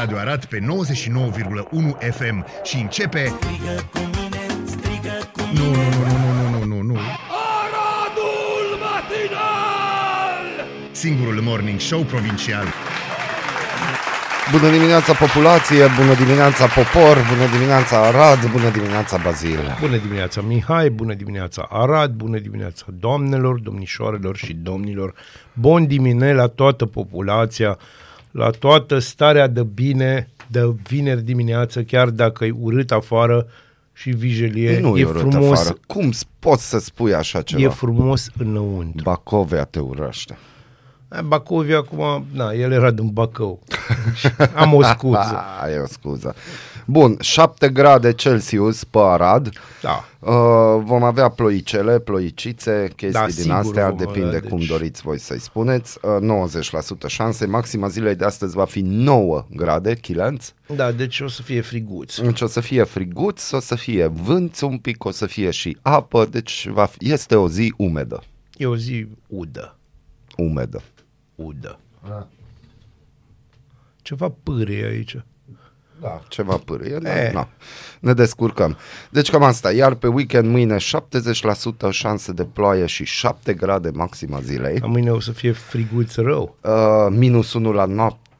Radio Arad pe 99,1 FM și începe... Strigă cu mine, strigă cu Nu, nu, nu, nu, nu, nu, nu, nu. Aradul matinal! Singurul morning show provincial. Bună dimineața populație, bună dimineața popor, bună dimineața Arad, bună dimineața Bazil. Bună dimineața Mihai, bună dimineața Arad, bună dimineața doamnelor, domnișoarelor și domnilor. Bun dimine la toată populația, la toată starea de bine de vineri dimineață, chiar dacă e urât afară și vijelie, nu e e urât frumos, afară. Cum s- poți să spui așa ceva? e frumos înăuntru. Bacovea te urăște. Eh, Bacovia acum, na, el era din Bacău. Am o scuză. Ah, e o scuză. Bun, 7 grade Celsius pe Arad. Da. Uh, vom avea ploicele, ploicițe, chestii Da, din sigur astea, vom depinde avea, cum deci- doriți voi să-i spuneți. Uh, 90% șanse, maxima zilei de astăzi va fi 9 grade, chilenț. Da, deci o să fie friguț. Deci o să fie friguț, o să fie vânt un pic, o să fie și apă, deci va fi, este o zi umedă. E o zi udă. Umedă. Udă. Ceva pârie aici. Da. Ceva pârâie, da, Eh. na. ne descurcăm. Deci cam asta, iar pe weekend mâine 70% șanse de ploaie și 7 grade maxima zilei. La mâine o să fie friguț rău. Uh, minus 1 la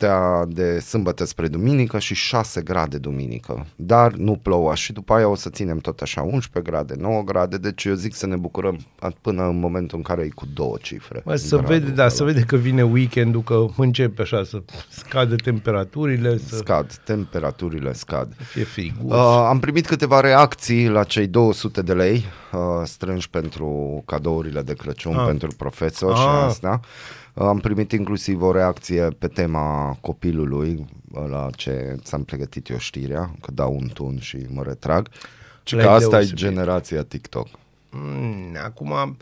noaptea de sâmbătă spre duminică și 6 grade duminică. Dar nu plouă și după aia o să ținem tot așa 11 grade, 9 grade, deci eu zic să ne bucurăm at- până în momentul în care e cu două cifre. Mă, să Gradul vede, da, ăla. să vede că vine weekendul, că începe așa să scadă temperaturile, să Scad, temperaturile scad. fie friguț. Uh, am primit câteva reacții la cei 200 de lei uh, strânși pentru cadourile de Crăciun Ah. pentru profesori și Ah. asta. Uh, am primit inclusiv o reacție pe tema copilului, uh, la ce ți-am pregătit eu știrea, că dau un tun și mă retrag. Și că Le-ai asta e deosebit. generația TikTok. Mm, acum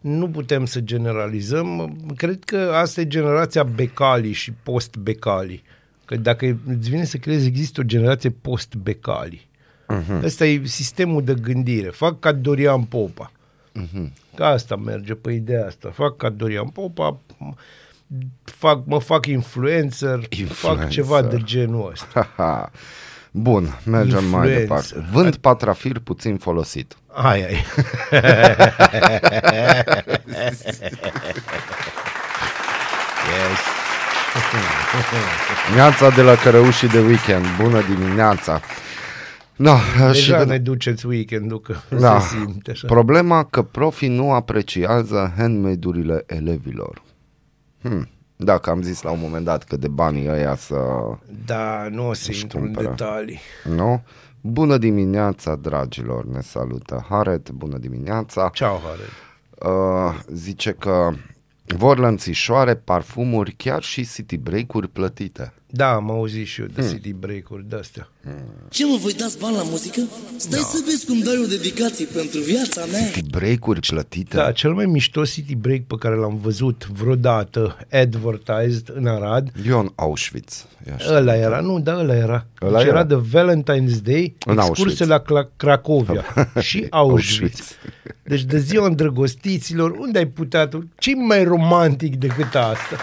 nu putem să generalizăm. Cred că asta e generația Becali și post-Becali. Că dacă îți vine să crezi, există o generație post-Becali. Uh-huh. Ăsta e sistemul de gândire. Fac ca Dorian Popa. Uh-huh. Ca asta merge pe ideea asta. Fac ca Dorian Popa, fac, mă fac influencer, fac Influencer. ceva de genul ăsta. Haha. Bun, mergem mai Influencer. departe. Vând patrafir puțin folosit. Ai, ai. yes. Neața de la Cărăușii de weekend. Bună dimineața! No, și Deja de- ne duceți weekendul, că Da. se simte așa. Problema că profii nu apreciază handmade-urile elevilor. Hmm. Da, că am zis la un moment dat că de banii ăia să... Da, nu o să Își intru în cumpără. detalii. Nu? Bună dimineața, dragilor, ne salută Haret, bună dimineața. Ceau, Harel. Uh, zice că vor lănțișoare, parfumuri, chiar și city break-uri plătite. Da, am auzit și eu Hmm. de city break-uri de-astea. Ce mă, voi dați bani la muzică? Stai să vezi cum dai o dedicație pentru viața mea. City break-uri plătite? Da, cel mai mișto city break pe care l-am văzut vreodată advertised în Arad, Ion Auschwitz. ia știu. ăla era, nu, da, ăla era. Ăla deci era era? de Valentine's Day, În excurse Auschwitz. la Cla- Cracovia și Auschwitz. Auschwitz. Deci de ziua îndrăgostiților, unde ai putea tu? ce mai romantic decât asta?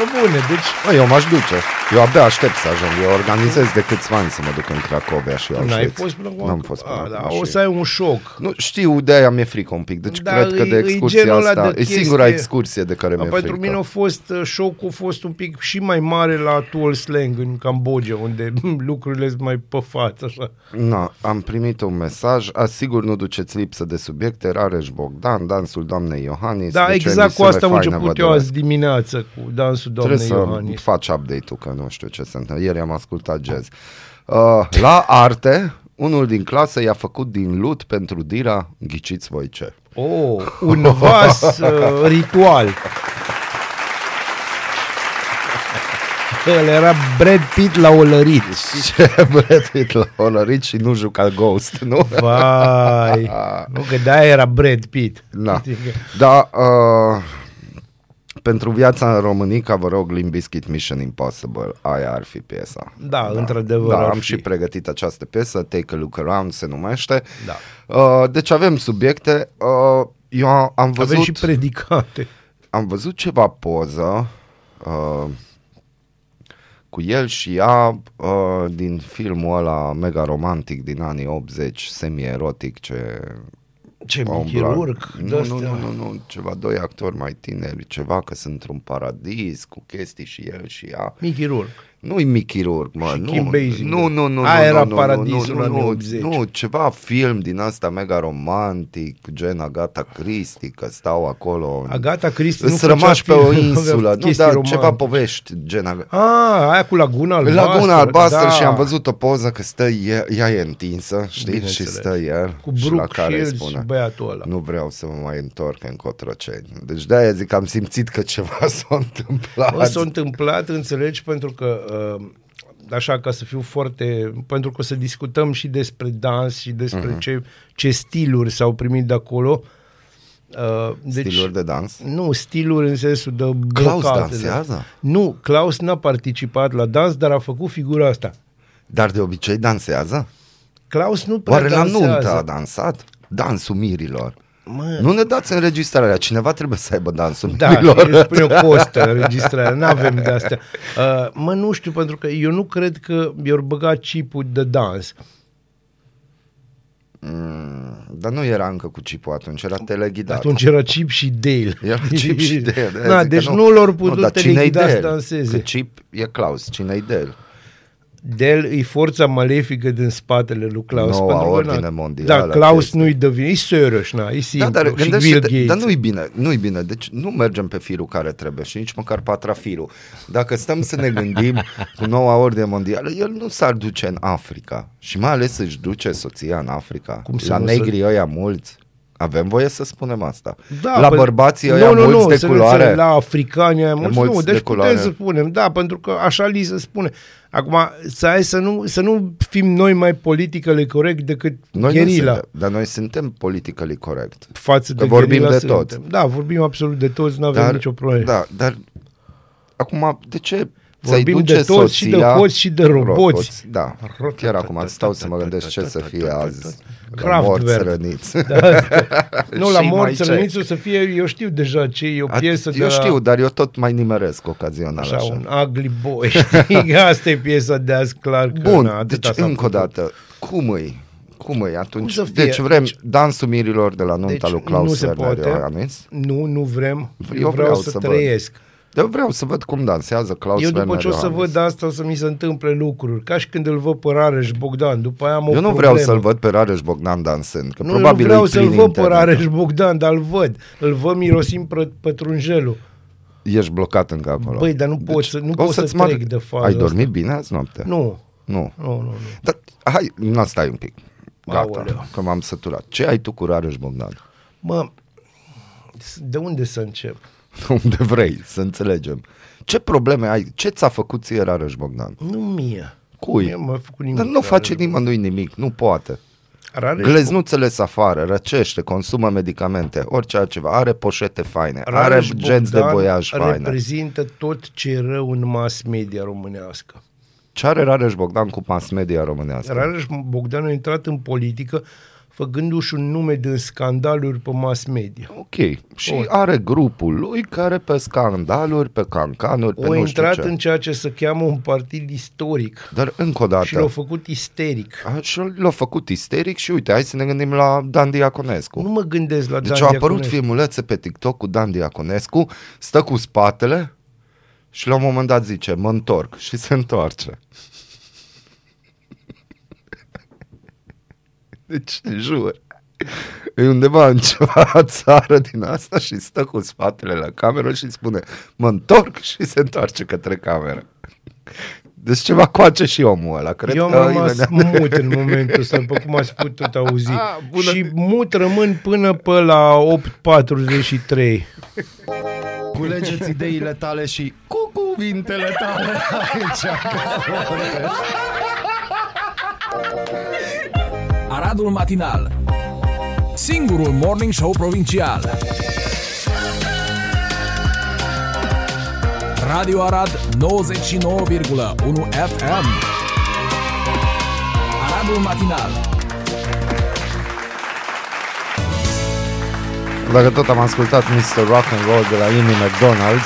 E pe bune, deci Bă, eu m-aș duce. Eu abia aștept să ajung. Eu organizez de câțiva ani să mă duc în Cracovia și Auschwitz. N-ai fost până acum? N-am fost până A, acum da, și- o să ai un șoc. Nu, știu, de aia mi-e frică un pic. Deci Da, cred că e- de e excursia genul ăla asta... de E singura chestie- excursie de care mi-e Pentru frică. mine a fost, uh, șocul a fost un pic și mai mare la Tuol Sleng în Cambodgia, unde lucrurile sunt mai pe față, așa. Na, am primit un mesaj. Asigur nu duceți lipsă de subiecte. Rareș Bogdan, dansul doamnei Iohannis. Da, de ce exact cu emisele asta am faine început vă eu doresc. azi dimineață cu dansul Trebuie doamnei să Iohannis. faci update-ul, că nu știu ce se întâmplă. Ieri am ascultat jazz. Uh, la arte, unul din clasă i-a făcut din lut pentru dira, ghiciți voi ce. Oh, un vas uh, ritual. El era Brad Pitt la olărit. Ce Brad Pitt la olărit și nu juca Ghost, nu? Vai, nu că de era Brad Pitt. Da. Adică, Da, uh, pentru viața în Românica, vă rog, Limp Bizkit Mission Impossible, aia ar fi piesa. Da, într-adevăr Da, ar am fi. și pregătit această piesă, Take a Look Around se numește. Da. Uh, deci avem subiecte. Uh, eu am văzut, Avem și predicate. am văzut ceva poză uh, cu el și ea uh, din filmul ăla mega romantic din anii 80, semi-erotic, ce Ce au mic umblat. chirurg? Nu, de-astea. nu, nu, nu, nu, ceva, doi actori mai tineri, ceva că sunt într-un paradis cu chestii și el și ea. Mic chirurg. Nu-i mic chirurg, mă, Și nu, Kim Basinger. nu, nu, nu, Aia nu, era nu, paradisul nu, în nu, anii nu, 80. nu, ceva film din asta mega romantic, gen Agata Christie, că stau acolo. Agata Christie nu Îți făcea rămași pe film, o avea insulă, nu, chestii dar romantice. ceva povești, gen Agata. Ah, aia cu Laguna Albastră. Laguna albastră da. și am văzut o poză că stă ea, ea e întinsă, știi, și Bineînțeles. stă el Cu și la Brooke care îi Shields și spune băiatul ăla. nu vreau să mă mai întorc în Cotroceni. Deci de-aia zic că am simțit că ceva s-a întâmplat. Bă, s-a întâmplat, înțelegi, pentru că uh, așa ca să fiu foarte, pentru că o să discutăm și despre dans și despre Mhm. uh-huh. ce, ce stiluri s-au primit de acolo. Uh, deci, Stiluri de dans? Nu, stiluri în sensul de Klaus blocate, dansează? Nu, Klaus n-a participat la dans, dar a făcut figura asta. Dar de obicei dansează? Klaus nu prea Oare la dansează. nuntă a dansat? Dansul mirilor. Mă, Nu ne dați înregistrarea, cineva trebuie să aibă dansul Da, mirilor. îți spune o costă înregistrarea, nu avem de astea. Uh, mă, nu știu, pentru că eu nu cred că i-or băga chipul de dans. Mm, dar nu era încă cu chipul atunci, era teleghidat. Atunci era Chip și Dale. Era chip și Dale. de-aia Na, zic că deci nu, l-au putut dar cine-i teleghidat să Dale? danseze. Că chip e Klaus, cine-i Dale? Dale e forța malefică din spatele lui Klaus. Noua pentru că, ordine na, mondială, Da, Klaus chestii. nu-i de vină, e Soros, na, e simplu. Da, dar și Bill gândește Gates. dar nu-i bine, nu-i bine, deci nu mergem pe firul care trebuie și nici măcar patrafirul. Dacă stăm să ne gândim cu noua ordine mondială, el nu s-ar duce în Africa și mai ales își duce soția în Africa. Cum să La nu negrii ăia mulți, avem voie să spunem asta. Da, la păi- bărbații ăia nu, nu, mulți nu, de să nu culoare. înțeleg, La africani aia mulți, mulți nu, de deci culoare. putem să spunem, da, pentru că așa li se spune. Acum, să, hai să, nu, să nu fim noi mai politically corect decât Noi gherila. nu suntem, dar noi suntem politically corect. față Că de vorbim gherila de suntem. toți. Da, vorbim absolut de toți, nu avem Dar, nicio problemă. Da, dar acum, de ce Vorbim ți-ai duce de toți și de soția- hoți și de roboți. Da, chiar acum stau să mă gândesc ce să fie azi. La Kraftwerk. morți răniți. Da. nu, la Și mai morți ce? răniți o să fie, eu știu deja ce e o piesă de Eu la, știu, dar eu tot mai nimeresc ocazional așa, așa. un ugly boy, știi? Asta e piesa de azi, clar că Bun, na, atâta deci s-a încă o putut. dată, cum îi? Cum îi atunci? Cum să fie? Deci vrem Deci- dansul mirilor de la nunta Deci lui Klaus nu se Werner poate. Iohannis. Nu, nu vrem. Eu, Eu vreau, vreau să, să văd. trăiesc. Eu vreau să văd cum dansează Klaus Eu după Werner ce o să Iohannis. văd asta o să mi se întâmple lucruri. Ca și când îl văd pe Rareș Bogdan. După aia am o Eu nu problemă. vreau să-l văd pe Rareș Bogdan dansând, că Nu, probabil eu nu vreau îi să-l plin văd pe internetul. Rareș Bogdan, dar îl văd. Îl văd mirosim pă- pătrunjelul. Ești blocat încă acolo. Băi, dar nu pot să- nu o pot să să-ți mar- trec de faza Ai asta. dormit bine azi noapte? Nu, Nu. nu, nu. nu. Dar hai, nu stai un pic. Gata, Aoleu. că m-am săturat. Ce ai tu cu Rareș Bogdan? Mă, de unde să încep? Unde vrei, să înțelegem. Ce probleme ai? Ce ți-a făcut ție Rareș Bogdan? Nu mie. Cui? Mie m-a făcut nimic. Dar nu face nimănui nimic, nu poate. Rareș, Gleznuțele afară, răcește, consumă medicamente, orice altceva, are poșete faine, are Rareș genți de Bogdan boiaj faine. reprezintă tot ce e rău în mass media românească. Ce are Rareș Bogdan cu mass media românească? Rareș Bogdan a intrat în politică făcându-și un nume din scandaluri pe mass media. Ok. Și Bun. are grupul lui care pe scandaluri, pe cancanuri, pe Au nu știu intrat ce. în ceea ce se cheamă un partid istoric Dar încă o dată, și l-au făcut isteric. a, și l-a făcut isteric și uite, hai să ne gândim la Dan Diaconescu. Nu mă gândesc la deci Dan au apărut Diaconescu. filmulețe pe TikTok cu Dan Diaconescu, stă cu spatele și la un moment dat zice, mă întorc și se întoarce. Deci, jur. E undeva în ceva țară din asta și stă cu spatele la cameră și spune mă întorc și se întoarce către cameră. Deci ceva coace și omul ăla. Cred Eu am că rămas imediat- mut în momentul ăsta, după cum ați putut auzi. Ah, bună. și mut rămân până pe la 8.43. Culegeți ideile tale și cu cuvintele tale aici. Aradul Matinal Singurul Morning Show Provincial Radio Arad 99,1 FM Aradul Matinal Dacă tot am ascultat Mr. Rock and Roll de la Amy McDonald,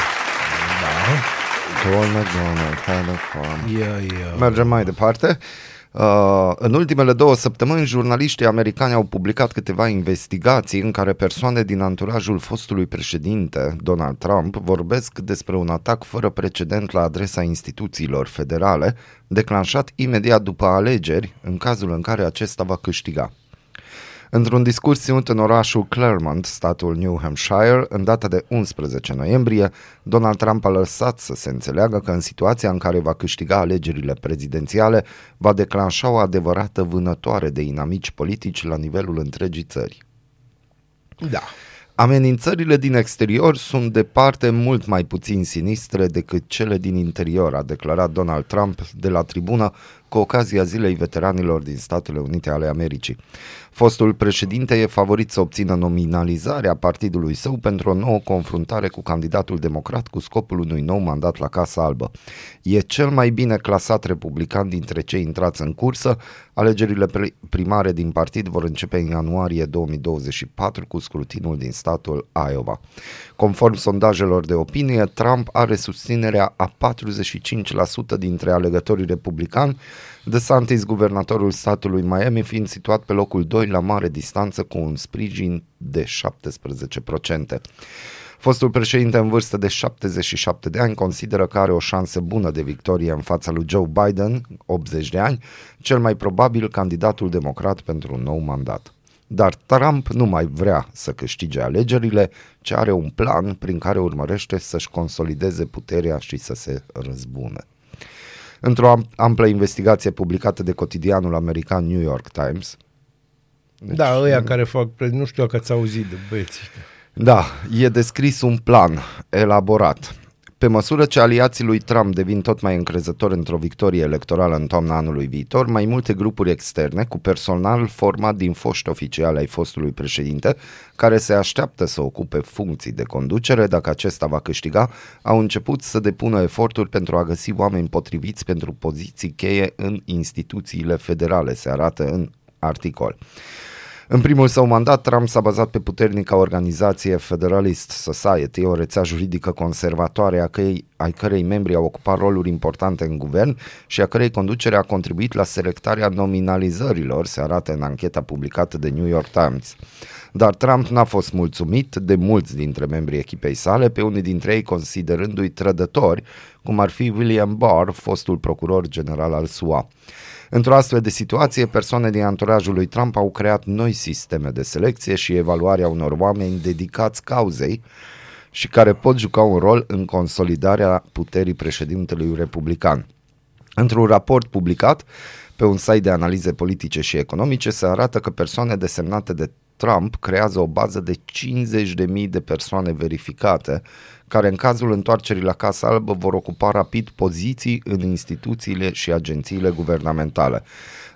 Paul McDonald had a farm. Ia, ia. Mergem mai departe. Uh, în ultimele două săptămâni, jurnaliștii americani au publicat câteva investigații în care persoane din anturajul fostului președinte, Donald Trump, vorbesc despre un atac fără precedent la adresa instituțiilor federale, declanșat imediat după alegeri, în cazul în care acesta va câștiga. Într-un discurs ținut în orașul Claremont, statul New Hampshire, în data de 11 noiembrie, Donald Trump a lăsat să se înțeleagă că în situația în care va câștiga alegerile prezidențiale, va declanșa o adevărată vânătoare de inamici politici la nivelul întregii țări. Da. Amenințările din exterior sunt departe mult mai puțin sinistre decât cele din interior, a declarat Donald Trump de la tribună cu ocazia Zilei Veteranilor din Statele Unite ale Americii. Fostul președinte e favorit să obțină nominalizarea partidului său pentru o nouă confruntare cu candidatul democrat cu scopul unui nou mandat la Casa Albă. E cel mai bine clasat republican dintre cei intrați în cursă. Alegerile primare din partid vor începe în ianuarie 2024 cu scrutinul din statul Iowa. Conform sondajelor de opinie, Trump are susținerea a 45% dintre alegătorii republicani, DeSantis, guvernatorul statului Miami, fiind situat pe locul 2 la mare distanță cu un sprijin de 17%. Fostul președinte în vârstă de 77 de ani consideră că are o șansă bună de victorie în fața lui Joe Biden, 80 de ani, cel mai probabil candidatul democrat pentru un nou mandat. Dar Trump nu mai vrea să câștige alegerile, ci are un plan prin care urmărește să-și consolideze puterea și să se răzbune. Într-o amplă investigație publicată de cotidianul american New York Times, Deci, da, ăia care fac, pre- nu știu dacă ați auzit de băieții ăștia. Da, e descris un plan elaborat. Pe măsură ce aliații lui Trump devin tot mai încrezători într-o victorie electorală în toamna anului viitor, mai multe grupuri externe, cu personal format din foști oficiali ai fostului președinte, care se așteaptă să ocupe funcții de conducere dacă acesta va câștiga, au început să depună eforturi pentru a găsi oameni potriviți pentru poziții cheie în instituțiile federale, se arată în articol. În primul său mandat, Trump s-a bazat pe puternica organizație Federalist Society, o rețea juridică conservatoare a cărei, ai cărei membri au ocupat roluri importante în guvern și a cărei conducere a contribuit la selectarea nominalizărilor, se arată în ancheta publicată de New York Times. Dar Trump n-a fost mulțumit de mulți dintre membrii echipei sale, pe unii dintre ei considerându-i trădători, cum ar fi William Barr, fostul procuror general al SUA. Într-o astfel de situație, persoane din anturajul lui Trump au creat noi sisteme de selecție și evaluarea unor oameni dedicați cauzei și care pot juca un rol în consolidarea puterii președintelui republican. Într-un raport publicat pe un site de analize politice și economice se arată că persoane desemnate de Trump creează o bază de 50.000 de persoane verificate, care în cazul întoarcerii la Casa Albă vor ocupa rapid poziții în instituțiile și agențiile guvernamentale.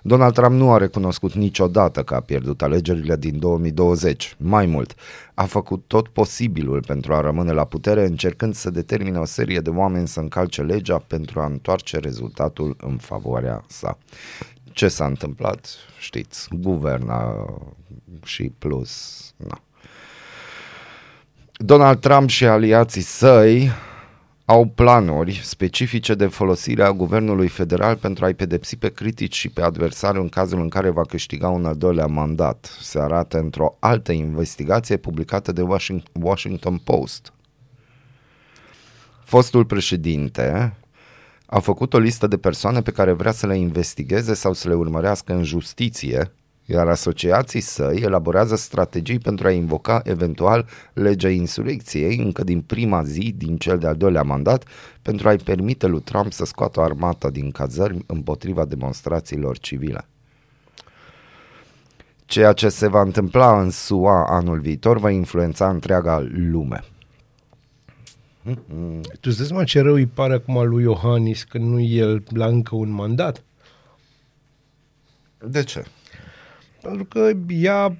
Donald Trump nu a recunoscut niciodată că a pierdut alegerile din 2020. Mai mult, a făcut tot posibilul pentru a rămâne la putere, încercând să determine o serie de oameni să încalce legea pentru a întoarce rezultatul în favoarea sa. Ce s-a întâmplat? Știți, guverna și plus. Na. Donald Trump și aliații săi au planuri specifice de folosire a guvernului federal pentru a-i pedepsi pe critici și pe adversari în cazul în care va câștiga un al doilea mandat. Se arată într-o altă investigație publicată de Washington, Washington Post. Fostul președinte a făcut o listă de persoane pe care vrea să le investigheze sau să le urmărească în justiție, iar asociații săi elaborează strategii pentru a invoca eventual legea insurecției încă din prima zi din cel de-al doilea mandat pentru a-i permite lui Trump să scoată armata din cazări împotriva demonstrațiilor civile. Ceea ce se va întâmpla în SUA anul viitor va influența întreaga lume. Tu îți dai seama ce rău îi pare acum lui Iohannis că nu el la încă un mandat? De ce? Pentru că ia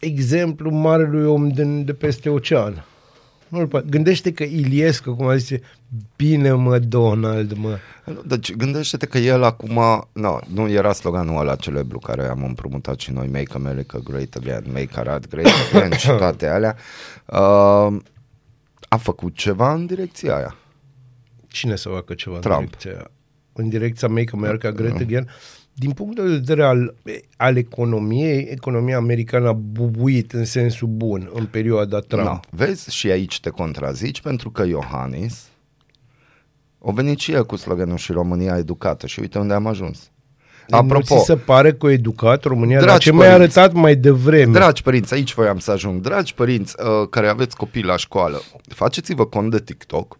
exemplu marelui om din, de peste ocean. Nu Gândește că Iliescu, cum a zis, bine mă, Donald, mă. Deci gândește-te că el acum, no, nu era sloganul ăla celebru care am împrumutat și noi, Make America Great Again, Make Arad Great Again și toate alea, uh, a făcut ceva în direcția aia. Cine să facă ceva Trump. în direcția, în direcția Make America Great Again? Din punct de vedere al, al economiei, economia americană a bubuit în sensul bun în perioada Trump. No. Vezi, și aici te contrazici pentru că Iohannis o venit și el cu sloganul și România educată și uite unde am ajuns. Apropo, nu ți se pare că a educat România? Dar Dragi ce mi-ai părinți, arătat mai devreme? Dragi părinți, aici voiam să ajung. Dragi părinți uh, care aveți copii la școală, faceți-vă cont de TikTok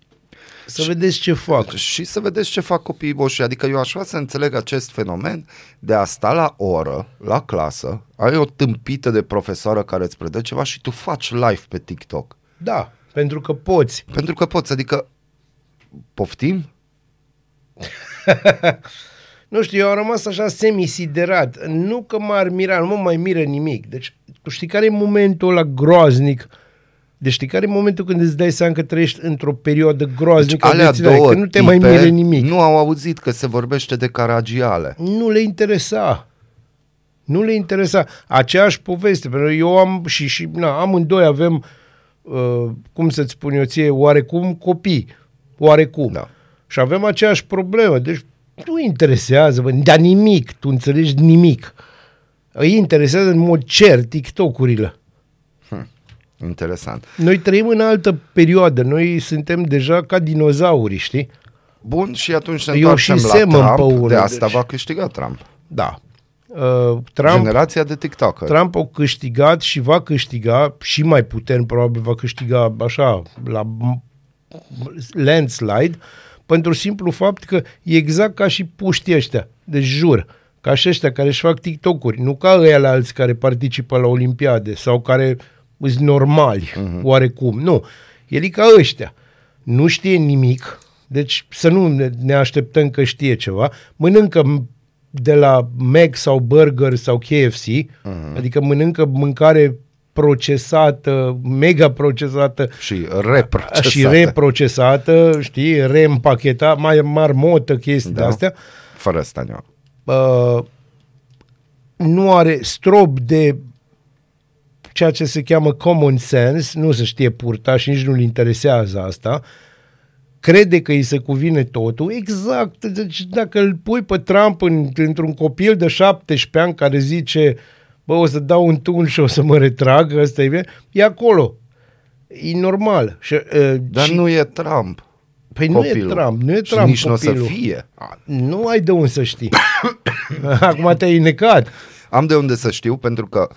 Să vedeți ce fac. și să vedeți ce fac copiii voștri. Adică eu aș vrea să înțeleg acest fenomen de a sta la oră, la clasă, ai o tâmpită de profesoară care îți predă ceva și tu faci live pe TikTok. Da, pentru că poți. Pentru că poți, adică poftim? Nu știu, eu am rămas așa semisiderat. Nu că m-ar mira, nu mă mai miră nimic. Deci, tu știi care e momentul ăla groaznic? Deci știi care e momentul când îți dai seama că trăiești într-o perioadă groaznică? a Alea vieții tale, două că nu te tipe mai miră nimic. nu au auzit că se vorbește de caragiale. nu le interesa. Nu le interesa. Aceeași poveste. Pentru că eu am și, și na, amândoi avem, uh, cum să-ți spun eu ție, oarecum copii. Oarecum. Da. Și avem aceeași problemă. Deci nu interesează, bă, dar nimic. Tu înțelegi nimic. Îi interesează în mod cert TikTok-urile. Interesant. Noi trăim în altă perioadă. Noi suntem deja ca dinozauri, știi? Bun, și atunci ne Eu întoarcem și la semăn Trump. pe unul, de asta deci. va câștiga Trump. Da. Uh, Trump, Generația de TikToker. Trump a câștigat și va câștiga și mai puternic, probabil va câștiga așa, la m- landslide, pentru simplu fapt că e exact ca și puștii ăștia, deci jur, ca și ăștia care își fac TikTok-uri, nu ca ăia la alți care participă la Olimpiade sau care sunt normali, uh-huh. oarecum, nu. El e ca ăștia, nu știe nimic, deci să nu ne- ne așteptăm că știe ceva, mănâncă m- de la Mac sau Burger sau KFC, uh-huh. adică mănâncă mâncare procesată, mega procesată Și reprocesată. și reprocesată, știi, reîmpacheta, mai marmotă, chestii da. de Da. astea. Fără staniu. Uh, nu are strop de ceea ce se cheamă common sense, nu se știe purta și nici nu-l interesează asta, crede că îi se cuvine totul, exact, deci dacă îl pui pe Trump în, într-un copil de 17 ani care zice, bă, o să dau un tun și o să mă retrag, ăsta e bine, e acolo. E normal. Și, uh, Dar și, nu e Trump. Păi nu e copilul. Trump, nu e Și Trump nici nu o să copilul. fie. Nu ai de unde să știi. Acum te-ai necat. Am de unde să știu pentru că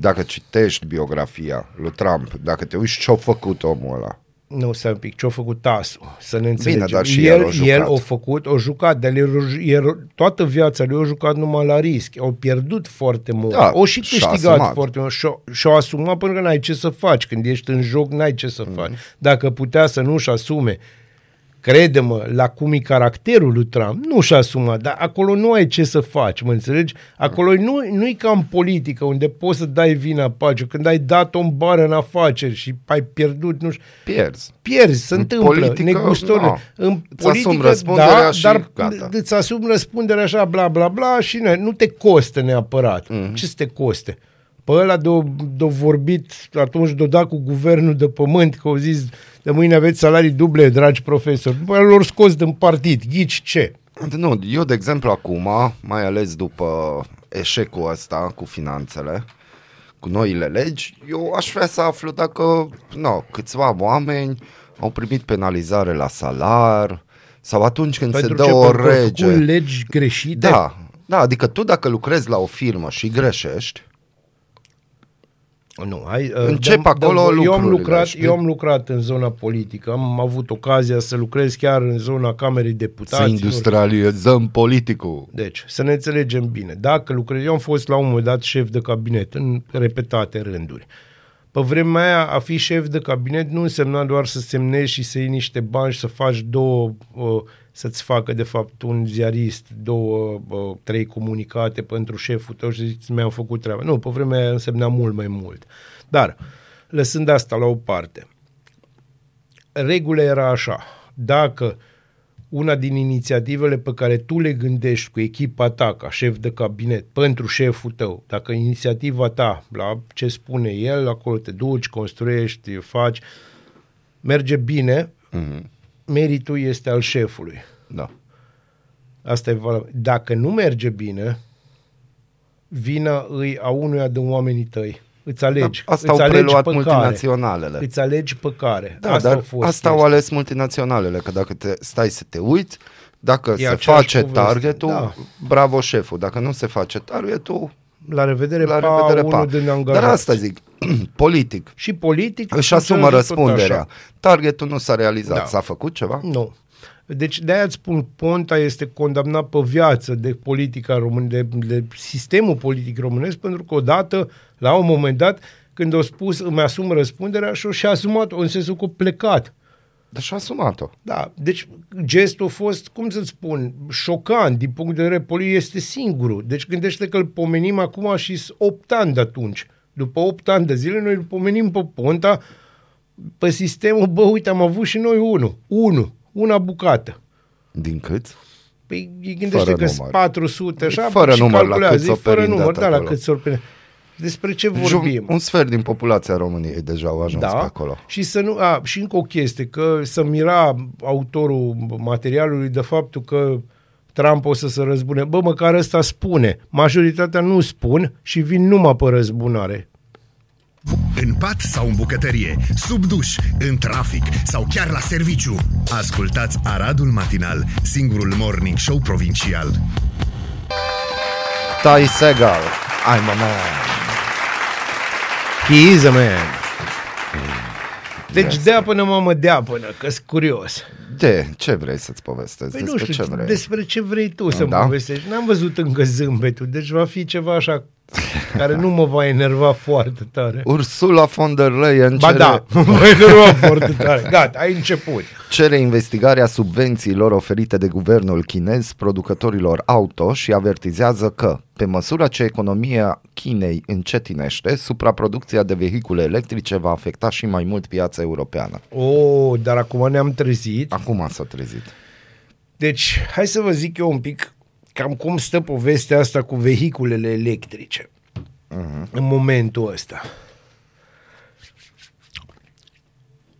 dacă citești biografia lui Trump, dacă te uiți ce-a făcut omul ăla, Nu, stai un pic, ce-a făcut Tasu? Să ne înțelegem. dar și el el, a jucat. el a făcut, a jucat, dar el, el, toată viața lui a jucat numai la risc. Au pierdut foarte mult. Da, o și și-a câștigat asumat. foarte mult. Și-a, și-a asumat pentru că n-ai ce să faci. Când ești în joc, n-ai ce să faci. Dacă putea să nu-și asume crede-mă, la cum e caracterul lui Trump, nu și-a asumat, dar acolo nu ai ce să faci, mă înțelegi? Acolo nu, nu e ca în politică, unde poți să dai vina pe altul. Când ai dat o bară în afaceri și ai pierdut, nu știu, pierzi. pierzi, se În întâmplă, politică, negustorile. nu. În Îți asumi politică, răspunderea da, și dar gata. îți asumi răspunderea așa, bla, bla, bla, și ne, nu te costă neapărat. Mhm. Mm-hmm. Ce să te coste? Pe ăla de-o, de-o vorbit atunci de-o dat cu guvernul de pământ, că au zis de mâine aveți salarii duble, dragi profesori. După aia l-au scos din partid. Ghici ce? Nu, eu, de exemplu, acum, mai ales după eșecul ăsta cu finanțele, cu noile legi, eu aș vrea să aflu dacă no, câțiva oameni au primit penalizare la salar sau atunci când Pentru se ce? dă o Pentru că au rege. făcut legi greșite? Da, da, adică tu dacă lucrezi la o firmă și greșești, Nu, hai, Încep dăm- acolo dăm- eu am, lucrurile, lucrat, știi? eu am lucrat în zona politică, am avut ocazia să lucrez chiar în zona Camerei să Deputaților. industrializăm politicul. Deci, să ne înțelegem bine. Dacă lucrez, eu am fost la un moment dat șef de cabinet în repetate rânduri. Pe vremea aia, a fi șef de cabinet nu însemna doar să semnezi și să iei niște bani și să faci două, uh, să-ți facă, de fapt, un ziarist, două, uh, trei comunicate pentru șeful tău și zici, mi-am făcut treaba. Nu, pe vremea aia însemna mult mai mult. Dar, lăsând asta la o parte, regula era așa. Dacă una din inițiativele pe care tu le gândești cu echipa ta ca șef de cabinet pentru șeful tău, dacă inițiativa ta, la ce spune el, acolo te duci, construiești, faci, merge bine, Mhm. Meritul este al șefului. Da. Asta e valabil. Dacă nu merge bine, vina îi a unuia din oamenii tăi. Îți alegi. Da, asta îți au alegi preluat pe care. multinaționalele. Îți alegi pe care. Da, asta dar a fost asta au chestia. ales multinaționalele, că dacă te stai să te uiți, dacă E se aceeași face poveste, targetul, da. bravo șeful. Dacă nu se face targetul, La revedere, la pa, revedere, unul pa. din angajați. Dar asta zic, politic, Și politic își asumă funcționează tot răspunderea. așa. Targetul nu s-a realizat. Da. S-a făcut ceva? Nu. Deci de-aia îți spun, Ponta este condamnat pe viață de politica român, de, de sistemul politic românesc, pentru că odată, la un moment dat, când a spus îmi asum răspunderea și și-a asumat în sensul că a plecat. Dar și-a asumat-o. Da, deci gestul a fost, cum să spun, șocant din punct de vedere politic, este singurul. Deci gândește că îl pomenim acum și 8 ani de atunci. După 8 ani de zile noi îl pomenim pe Ponta, pe sistemul, bă, uite, am avut și noi unul, unul, una bucată. Din cât? Păi îi gândește Fără că sunt număr. 400, așa, Fără și număr, la calculează, cât s-o e fără perindat număr, da, la acolo. cât s-o prinde. Despre ce Jum- vorbim? un sfert din populația României deja au ajuns da, pe acolo. și să nu, a, și încă o chestie, că să mira autorul materialului de faptul că Trump o să se răzbune. Bă, măcar ăsta spune. Majoritatea nu spun și vin numai pe răzbunare. În pat sau în bucătărie, sub duș, în trafic sau chiar la serviciu. Ascultați Aradul Matinal, singurul morning show provincial. Tai Segal, I'm a man. He is a man. Deci dea până mamă dea până, că sunt curios. De, ce vrei să-ți povestesc? Păi Despre nu știu, ce vrei? despre ce vrei tu să-mi Da? povestești. N-am văzut încă zâmbetul, deci va fi ceva așa care nu mă va enerva foarte tare. Ursula von der Leyen Ba cere, da, mă va enerva foarte tare. Gata, ai început. cere investigarea subvențiilor oferite de guvernul chinez producătorilor auto și avertizează că, pe măsură ce economia Chinei încetinește, supraproducția de vehicule electrice va afecta și mai mult piața europeană. Oh, dar acum ne-am trezit. Acum s-a trezit. Deci, hai să vă zic eu un pic cam cum stă povestea asta cu vehiculele electrice uh-huh. în momentul ăsta.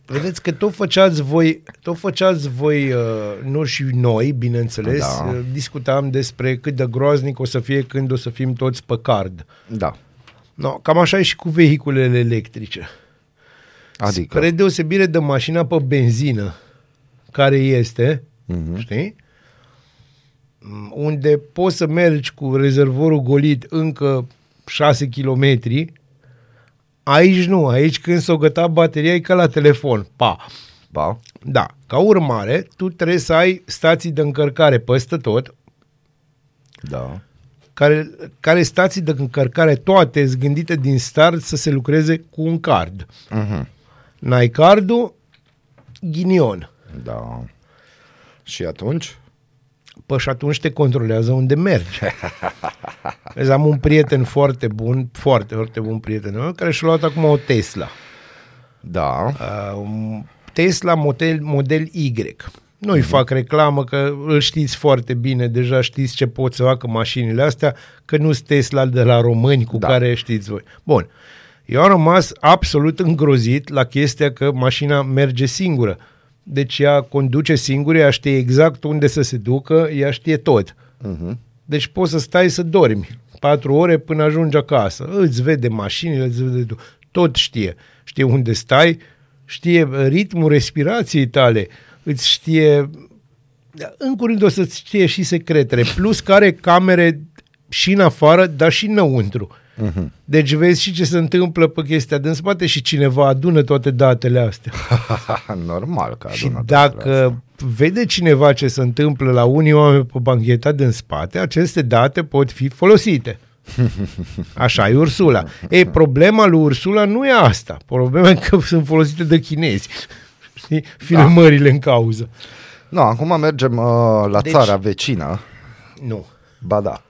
Vedeți că tot făceați voi, tot făceați voi, uh, nu și noi, bineînțeles, Da. uh, discutam despre cât de groaznic o să fie când o să fim toți pe card. Da. No, cam așa e și cu vehiculele electrice. Adică, Spre deosebire de mașina pe benzină, care este, Mhm. uh-huh. știi? Mm, Unde poți să mergi cu rezervorul golit încă 6 km, aici nu, aici când s-o găta bateria e ca la telefon, pa. ba, Da, ca urmare, tu trebuie să ai stații de încărcare peste tot, da. care, care stații de încărcare toate sunt gândite din start să se lucreze cu un card. Uh-huh. N-ai cardul, ghinion. Da. Și atunci? Păi și atunci te controlează unde mergi. Vezi, am un prieten foarte bun, foarte, foarte bun prieten meu, care și-a luat acum o Tesla. Da. Uh, un Tesla model, model Y. Nu-i fac reclamă, că îl știți foarte bine, deja știți ce pot să facă mașinile astea, că nu sunt Tesla de la români cu Da. da. care știți voi. Bun. Eu am rămas absolut îngrozit la chestia că mașina merge singură. Deci ea conduce singură, ea știe exact unde să se ducă, ea știe tot. Uh-huh. Deci poți să stai să dormi patru ore până ajungi acasă. Îți vede mașinile, îți vede tu. Tot știe. Știe unde stai, știe ritmul respirației tale, îți știe... În curând o să-ți știe și secretele. Plus care camere și în afară, dar și înăuntru. Uh-huh. Deci vezi și ce se întâmplă pe chestia din spate și cineva adună toate datele astea. Normal că Și adună datele astea. dacă vede cineva ce se întâmplă la unii oameni pe bancheta din spate, aceste date pot fi folosite. Așa e Ursula. Ei, problema lui Ursula nu e asta. Problema e că sunt folosite de chinezi. Știi? Filmările în cauză. Nu, acum mergem uh, la Deci- țara vecină. Nu. Ba da,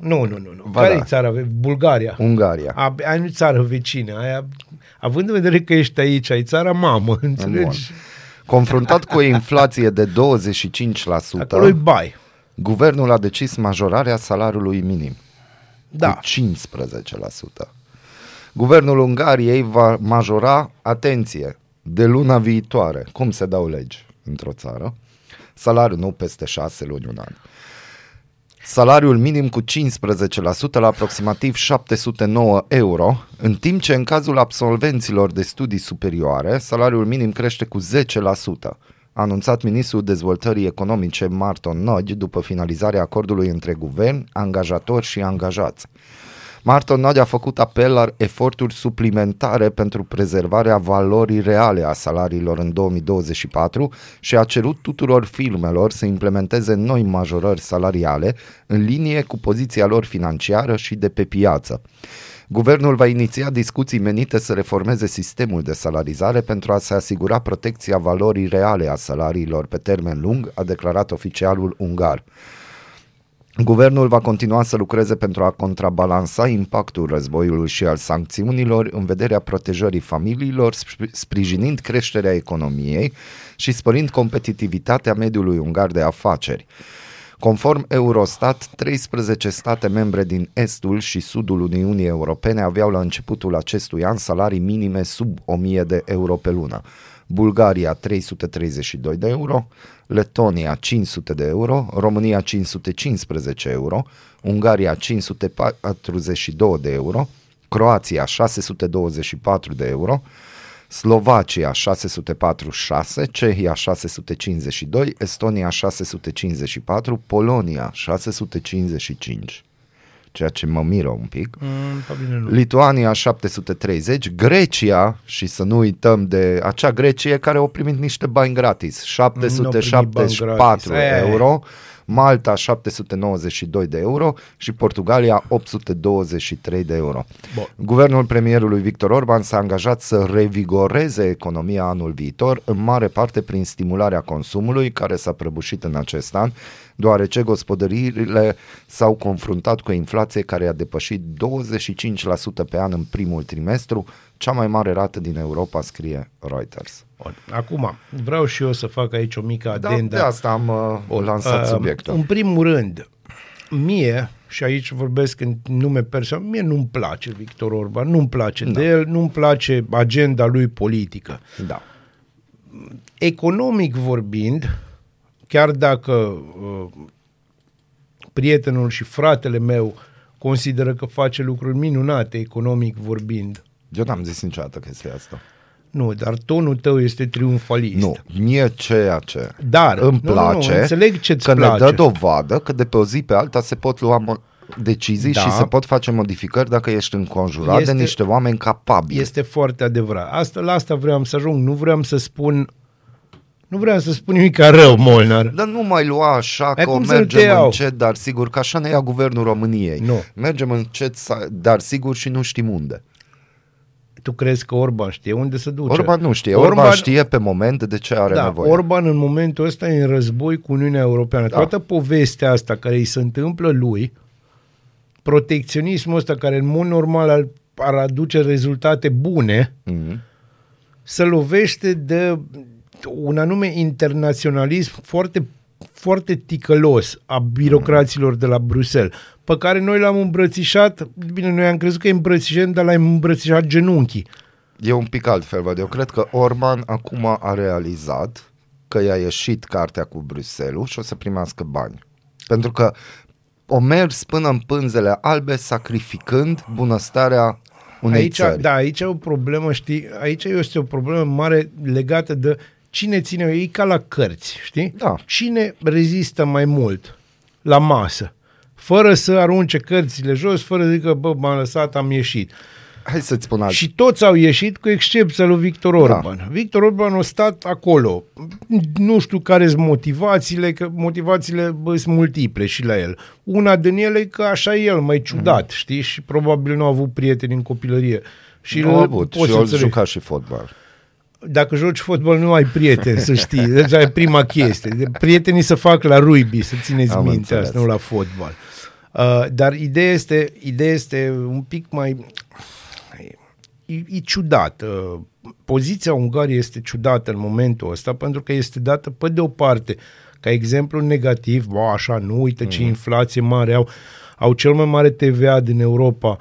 Nu, nu, nu. nu. Ba Care da. e țara? Bulgaria. Ungaria. A, aia nu e țară vecină. Aia, având în vedere că ești aici, ai țara mamă, înțelegi? Confruntat cu o inflație de 25%, Acolo e bai. guvernul a decis majorarea salariului minim Da. cu 15%. Guvernul Ungariei va majora, atenție, de luna viitoare. Cum se dau legi? într-o țară. Salariul nu peste 6 luni, un an. Salariul minim cu 15% la aproximativ 709 euro, în timp ce în cazul absolvenților de studii superioare, salariul minim crește cu 10%, a anunțat ministrul dezvoltării economice Marton Nod după finalizarea acordului între guvern, angajatori și angajați. Marton Nod a făcut apel la eforturi suplimentare pentru prezervarea valorii reale a salariilor în 2024 și a cerut tuturor firmelor să implementeze noi majorări salariale în linie cu poziția lor financiară și de pe piață. Guvernul va iniția discuții menite să reformeze sistemul de salarizare pentru a se asigura protecția valorii reale a salariilor pe termen lung, a declarat oficialul ungar. Guvernul va continua să lucreze pentru a contrabalansa impactul războiului și al sancțiunilor în vederea protejării familiilor, sp- sprijinind creșterea economiei și spărind competitivitatea mediului ungar de afaceri. Conform Eurostat, 13 state membre din estul și sudul Uniunii Europene aveau la începutul acestui an salarii minime sub 1000 de euro pe lună. Bulgaria 332 de euro, Letonia 500 de euro, România 515 euro, Ungaria 542 de euro, Croația 624 de euro, Slovacia 646, Cehia 652, Estonia 654, Polonia 655 ceea ce mă miră un pic. Mm, pe bine nu. Lituania 730, Grecia, și să nu uităm de acea Grecie care au primit niște bani gratis, Nu au primit bani 774 gratis. E. euro, Malta 792 de euro și Portugalia 823 de euro. Bun. Guvernul premierului Victor Orban s-a angajat să revigoreze economia anul viitor, în mare parte prin stimularea consumului, care s-a prăbușit în acest an, deoarece gospodăriile s-au confruntat cu o inflație care a depășit 25% pe an în primul trimestru, cea mai mare rată din Europa, scrie Reuters. Bun. Acum, vreau și eu să fac aici o mică Da, adendă. de asta am uh, Bun, lansat uh, subiectul. În primul rând, mie, și aici vorbesc în nume personal, mie nu-mi place Victor Orban, nu-mi place da. de el, nu-mi place agenda lui politică. Da. Economic vorbind, chiar dacă uh, prietenul și fratele meu consideră că face lucruri minunate economic vorbind, Eu n-am zis niciodată că este asta. nu, dar tonul tău este triumfalist. Nu, mie ceea ce Dar, îmi nu, nu, nu, place înțeleg ce-ți că place. ne dă dovadă că de pe o zi pe alta se pot lua mo- decizii Da. și se pot face modificări dacă ești înconjurat Este- de niște oameni capabili. Este foarte adevărat. Asta, la asta vreau să ajung. Nu vreau să spun nu vreau să spun nimic rău, Molnar. Dar nu mai lua așa Ai că cum o să nu te mergem iau? încet, dar sigur că așa ne ia guvernul României. Nu. Mergem încet, sa- dar sigur și nu știm unde. Tu crezi că Orban știe unde se duce? Orban nu știe, Orban, Orban știe pe moment de ce are da, nevoie. Orban în momentul ăsta e în război cu Uniunea Europeană. Da. Toată povestea asta care îi se întâmplă lui, protecționismul ăsta care în mod normal ar, ar aduce rezultate bune, Mhm. se lovește de un anume internaționalism foarte foarte ticălos a birocraților de la Bruxelles, pe care noi l-am îmbrățișat, bine, noi am crezut că îi îmbrățișăm, dar l-am îmbrățișat genunchii. E un pic altfel, văd. Eu cred că Orban acum a realizat că i-a ieșit cartea cu Bruxelles și o să primească bani. Pentru că o mers până în pânzele albe sacrificând bunăstarea unei aici, țări. Da, aici e o problemă, știi, aici este o problemă mare legată de cine ține, e ca la cărți, știi? Da. Cine rezistă mai mult la masă, fără să arunce cărțile jos, fără să zică, bă, m-am lăsat, am ieșit. Hai să-ți spun alt. Și toți au ieșit, cu excepția lui Victor Orban. Da. Victor Orban a stat acolo. Nu știu care sunt motivațiile, că motivațiile bă, sunt multiple și la el. Una din ele e că așa e el, mai ciudat, mm. știi? Și probabil nu a avut prieteni în copilărie. Și Nu îl a avut poți și să eu înțelegi. jucat și fotbal. Dacă joci fotbal, nu ai prieteni, să știi. Deci e prima chestie. De- Prietenii să fac la rugby, să țineți Am minte înțeles. asta, nu la fotbal. Uh, dar ideea este, ideea este un pic mai... E, e ciudat. Uh, poziția Ungariei este ciudată în momentul ăsta pentru că este dată pe de o parte ca exemplu negativ, bă, așa, nu, uite ce inflație mare au, au cel mai mare TVA din Europa,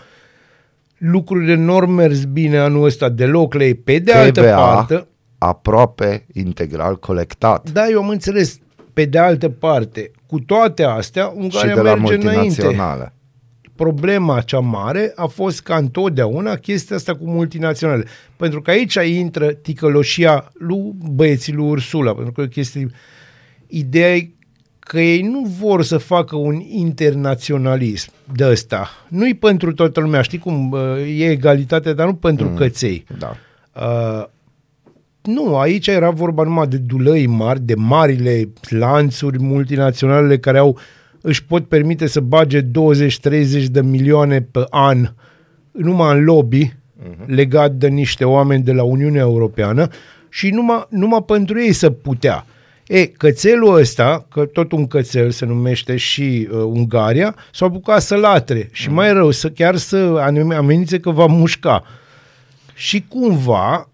lucrurile nu au mers bine anul ăsta deloc lei. Pe de altă TVA. parte, aproape integral colectat. Da, eu am înțeles. Pe de altă parte, cu toate astea, și Ungaria de la merge înainte. multinaționale. Problema cea mare a fost ca întotdeauna chestia asta cu multinaționale. Pentru că aici intră ticăloșia lui băieții lui Ursula, pentru că e o chestie... Ideea e că ei nu vor să facă un internaționalism de ăsta. Nu-i pentru toată lumea, știi cum uh, e egalitate, dar nu pentru mm. căței. Da. Uh, nu, aici era vorba numai de dulăi mari, de marile lanțuri multinaționale care au își pot permite să bage 20-30 de milioane pe an numai în lobby uh-huh. legat de niște oameni de la Uniunea Europeană și numai, numai pentru ei să putea. E, cățelul ăsta, că tot un cățel se numește și uh, Ungaria, s-a apucat să latre și mai rău, să chiar să anume- amenințe că va mușca. Și cumva,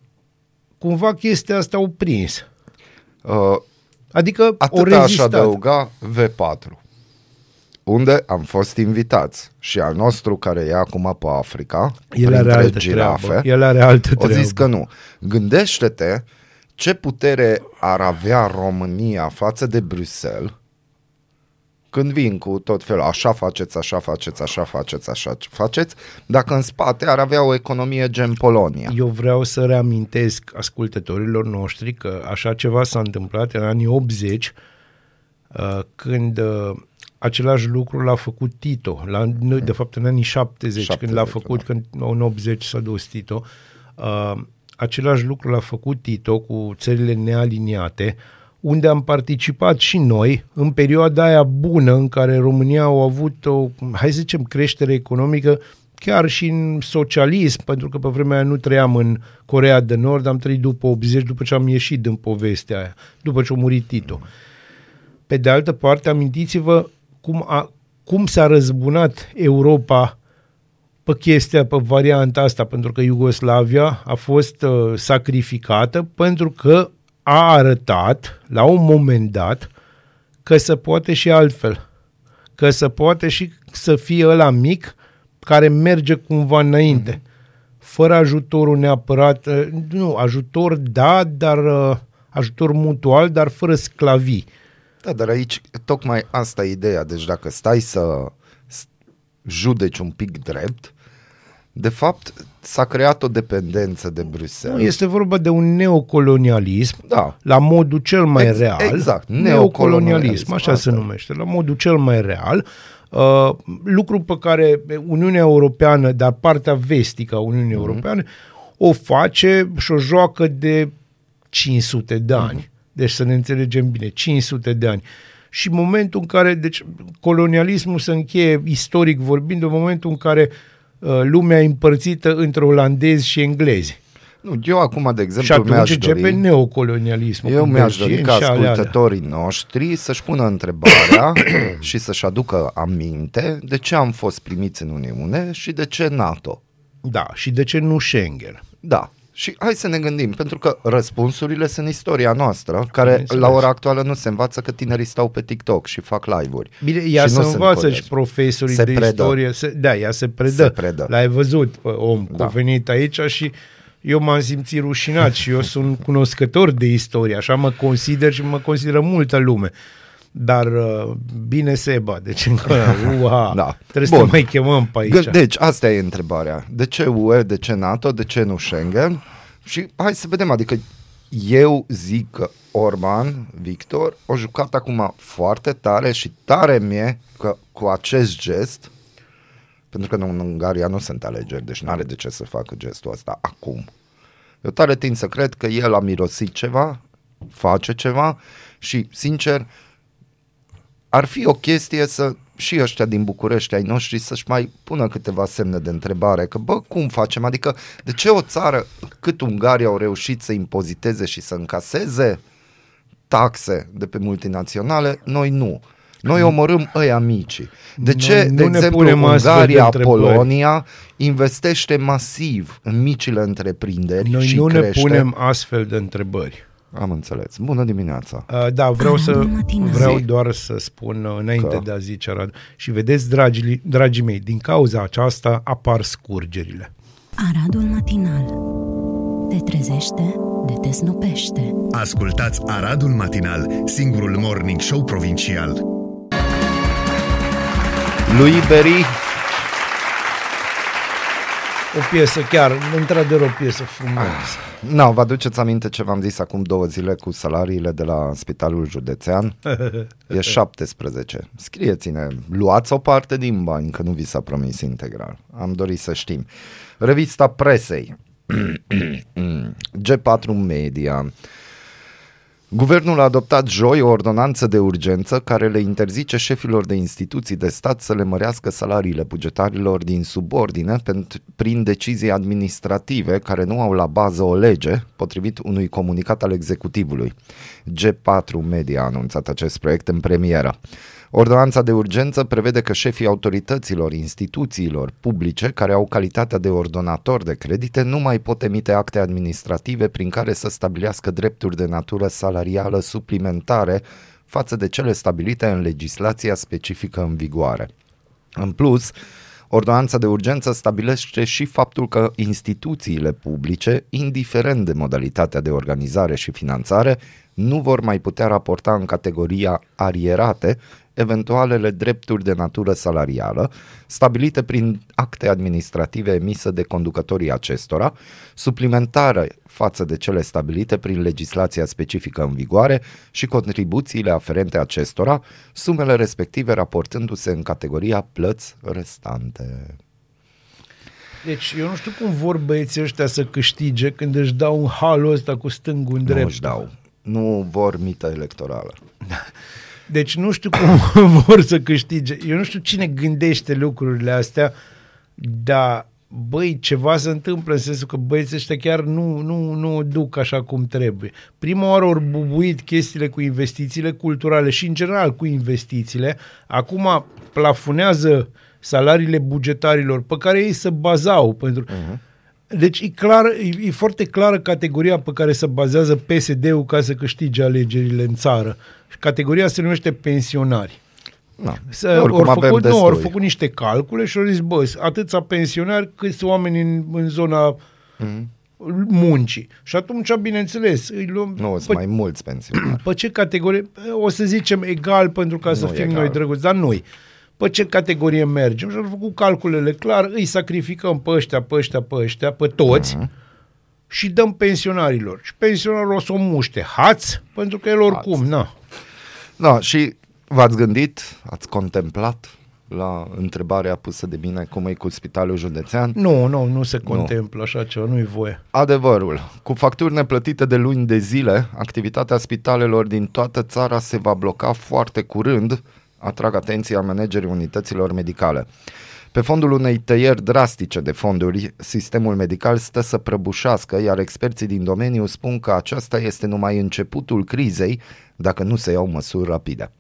cumva chestia asta au prins. Uh, Adică o Atât aș rezistat. adăuga V4, unde am fost invitați și al nostru care e acum pe Africa, El are printre altă girafe, treabă. El are altă o treabă. zis că nu. Gândește-te ce putere ar avea România față de Bruxelles când vin cu tot felul, așa faceți, așa faceți, așa faceți, așa faceți, dacă în spate ar avea o economie gen Polonia. Eu vreau să reamintesc ascultătorilor noștri că așa ceva s-a întâmplat în anii 80 uh, când uh, același lucru l-a făcut Tito, la, nu, de fapt în anii 70, 70, când l-a făcut, da. când în 80 s-a dus Tito, uh, același lucru l-a făcut Tito cu țările nealiniate, unde am participat și noi în perioada aia bună în care România au avut o, hai să zicem, creștere economică chiar și în socialism, pentru că pe vremea aia nu trăiam în Corea de Nord, am trăit după 80, după ce am ieșit din povestea aia, după ce a murit Tito. Pe de altă parte, amintiți-vă cum, a, cum s-a răzbunat Europa pe chestia, pe varianta asta, pentru că Iugoslavia a fost uh, sacrificată pentru că a arătat, la un moment dat, că se poate și altfel. Că se poate și să fie ăla mic care merge cumva înainte. Fără ajutorul neapărat, uh, nu, ajutor da, dar uh, ajutor mutual, dar fără sclavii. Da, dar aici tocmai asta e ideea. Deci dacă stai să s- judeci un pic drept, de fapt s-a creat o dependență de Nu, Bruxelles. este vorba de un neocolonialism Da. la modul cel mai Ex- real. exact, neocolonialism, neocolonialism, așa asta se e. numește, la modul cel mai real. Uh, lucru pe care Uniunea Europeană, dar partea vestică a Uniunii Mhm. Europeane, o face și o joacă de 500 de ani. Mhm. Deci să ne înțelegem bine, 500 de ani. Și momentul în care, deci colonialismul se încheie istoric vorbind, în momentul în care uh, lumea e împărțită între olandezi și englezi. Nu, eu acum, de Și exemplu, atunci mi-aș începe dori, neocolonialismul. eu cu mi-aș dori belgieni ca și alea, ascultătorii noștri să-și pună întrebarea și să-și aducă aminte de ce am fost primiți în Uniune și de ce NATO. Da, și de ce nu Schengen? Da. Și hai să ne gândim, pentru că răspunsurile sunt istoria noastră, care Bineînțeles. la ora actuală nu se învață că tinerii stau pe TikTok și fac live-uri. Bine, ea și să nu sunt învață colegi. și profesorii Se de predă. istorie. Se, da, ea se predă. Se predă. L-ai văzut pe om Da. da. venit aici și eu m-am simțit rușinat și eu sunt cunoscător de istorie, așa mă consider și mă consideră multă lume. Dar uh, bine Seba, deci încă uha, Da. trebuie Bun. să te mai chemăm pe aici. Gă- Deci, asta e întrebarea. De ce UE, de ce NATO, de ce nu Schengen? Și hai să vedem, adică eu zic că Orban, Victor, o jucat acum foarte tare și tare mie că cu acest gest, pentru că în Ungaria nu sunt alegeri, deci nu are de ce să facă gestul ăsta acum. Eu tare tind să cred că el a mirosit ceva, face ceva și, sincer, ar fi o chestie să și ăștia din București ai noștri să-și mai pună câteva semne de întrebare, că bă, cum facem? Adică de ce o țară cât Ungaria au reușit să impoziteze și să încaseze taxe de pe multinaționale, noi nu. Noi omorâm ăia mici. De Noi ce, nu de ne exemplu, punem astfel de Ungaria, întrebări. Polonia investește masiv în micile întreprinderi Noi și nu crește? ne punem astfel de întrebări. Am înțeles. Bună dimineața! Uh, Da, vreau să Aradul matinal. vreau Zi. doar să spun uh, înainte Că? de a zice Arad. Și vedeți, dragii, dragii mei, din cauza aceasta apar scurgerile. Aradul matinal. Te trezește de te snopește. Ascultați Aradul Matinal, singurul morning show provincial. Lui Beri, O piesă chiar, într-adevăr o piesă frumoasă. nu, vă aduceți aminte ce v-am zis acum două zile cu salariile de la Spitalul Județean? E 17. Scrieți-ne, luați o parte din bani, că nu vi s-a promis integral. Am dorit să știm. Revista presei. G4 Media. Guvernul a adoptat joi o ordonanță de urgență care le interzice șefilor de instituții de stat să le mărească salariile bugetarilor din subordine pentru, prin decizii administrative care nu au la bază o lege, potrivit unui comunicat al executivului. G4 Media a anunțat acest proiect în premieră. Ordonanța de urgență prevede că șefii autorităților, instituțiilor publice care au calitatea de ordonator de credite nu mai pot emite acte administrative prin care să stabilească drepturi de natură salarială suplimentare față de cele stabilite în legislația specifică în vigoare. În plus, Ordonanța de urgență stabilește și faptul că instituțiile publice, indiferent de modalitatea de organizare și finanțare, nu vor mai putea raporta în categoria arierate eventualele drepturi de natură salarială, stabilite prin acte administrative emise de conducătorii acestora, suplimentare față de cele stabilite prin legislația specifică în vigoare și contribuțiile aferente acestora, sumele respective raportându-se în categoria plăți restante. Deci eu nu știu cum vor băieții ăștia să câștige când își dau un halul ăsta cu stângul în Nu drept. își dau. Nu vor mită electorală. Deci nu știu cum vor să câștige. Eu nu știu cine gândește lucrurile astea, dar băi, ceva se întâmplă în sensul că băieții ăștia chiar nu, nu, nu o duc așa cum trebuie. Prima oară au bubuit chestiile cu investițiile culturale și în general cu investițiile. Acum plafunează salariile bugetarilor pe care ei se bazau pentru... Uh-huh. Deci e, clar, e, e foarte clară categoria pe care se bazează PSD-ul ca să câștige alegerile în țară. Categoria se numește pensionari. Na. Să, Oricum ori avem făcut, nu, destui. ori făcut niște calcule și au zis, bă, atâția pensionari câți oameni în, în zona mm. muncii. Și atunci, bineînțeles, îi luăm... Nu, pe, sunt mai mulți pensionari. pe ce categorie? O să zicem egal pentru ca să Nu e fim egal. noi drăguți, dar noi. Pe ce categorie mergem? Și au făcut calculele clar, îi sacrificăm pe ăștia, pe ăștia, pe ăștia, pe toți Mhm. Și dăm pensionarilor. Și pensionarul o să o muște. Hați? Pentru că el oricum, na. Da, și v-ați gândit, ați contemplat la întrebarea pusă de mine cum e cu spitalul județean? Nu, nu, nu se contemplă așa ceva, nu-i voie. Adevărul. Cu facturi neplătite de luni de zile, activitatea spitalelor din toată țara se va bloca foarte curând, atrag atenția managerii unităților medicale. Pe fondul unei tăieri drastice de fonduri, sistemul medical stă să prăbușească, iar experții din domeniu spun că aceasta este numai începutul crizei dacă nu se iau măsuri rapide.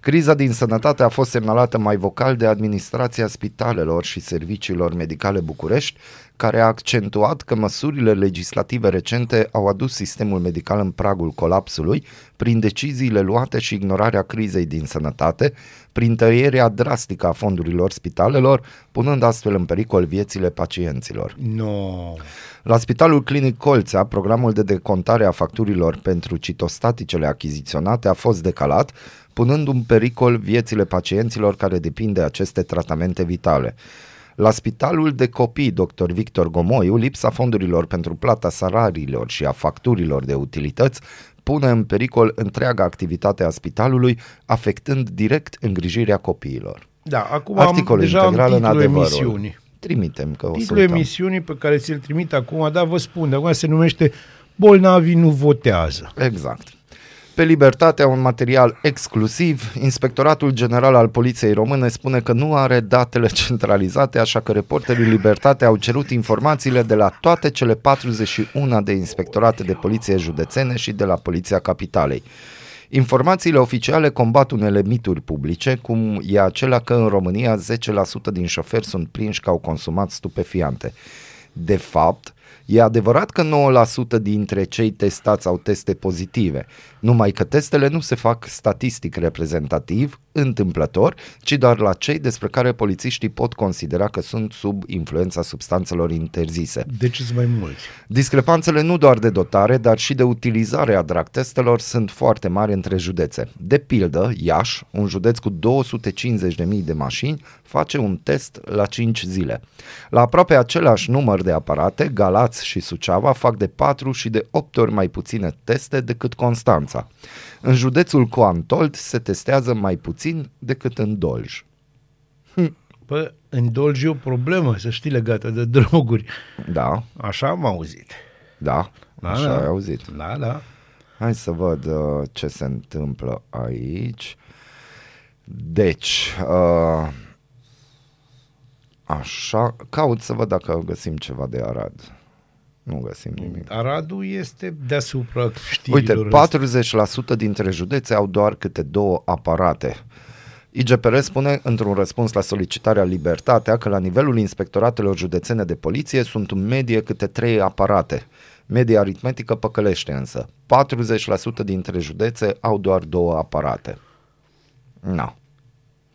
Criza din sănătate a fost semnalată mai vocal de administrația spitalelor și serviciilor medicale București, care a accentuat că măsurile legislative recente au adus sistemul medical în pragul colapsului prin deciziile luate și ignorarea crizei din sănătate, prin tăierea drastică a fondurilor spitalelor, punând astfel în pericol viețile pacienților. No. La Spitalul Clinic Colțea, programul de decontare a facturilor pentru citostaticele achiziționate a fost decalat, punând în pericol viețile pacienților care depind de aceste tratamente vitale. La Spitalul de Copii Dr. Victor Gomoiu, lipsa fondurilor pentru plata salariilor și a facturilor de utilități pune în pericol întreaga activitate a spitalului, afectând direct îngrijirea copiilor. Da, acum Articol am, deja am integral în titlul adevărul. emisiunii. Trimitem că o să Titlul uităm. emisiunii pe care ți-l trimit acum, da, vă spun, de acum se numește Bolnavii nu votează. Exact. Pe Libertatea, un material exclusiv, Inspectoratul General al Poliției Române spune că nu are datele centralizate, așa că reporterii Libertatea au cerut informațiile de la toate cele 41 de inspectorate de poliție județene și de la Poliția Capitalei. Informațiile oficiale combat unele mituri publice, cum e acela că în România 10% din șoferi sunt prinși că au consumat stupefiante. De fapt, E adevărat că 9% dintre cei testați au teste pozitive, numai că testele nu se fac statistic reprezentativ, întâmplător, ci doar la cei despre care polițiștii pot considera că sunt sub influența substanțelor interzise. De ce sunt mai mulți? Discrepanțele nu doar de dotare, dar și de utilizare a drag testelor sunt foarte mari între județe. De pildă, Iași, un județ cu 250.000 de mașini, face un test la 5 zile. La aproape același număr de aparate, Galați și Suceava fac de 4 și de 8 ori mai puține teste decât Constanța. În județul Coantold se testează mai puțin decât în Dolj. Pă, în Dolj e o problemă, să știi, legată de droguri. Da, Așa am auzit. da, Da, așa da. ai auzit. Da, da. Hai să văd uh, ce se întâmplă aici. Deci, uh, așa, caut să văd dacă găsim ceva de Arad. Nu găsim nimic. Aradul este deasupra știrilor. Uite, astea. 40% dintre județe au doar câte două aparate. IGPR spune într-un răspuns la solicitarea Libertatea că la nivelul inspectoratelor județene de poliție sunt în medie câte trei aparate. Media aritmetică păcălește însă. 40% dintre județe au doar două aparate. Nu.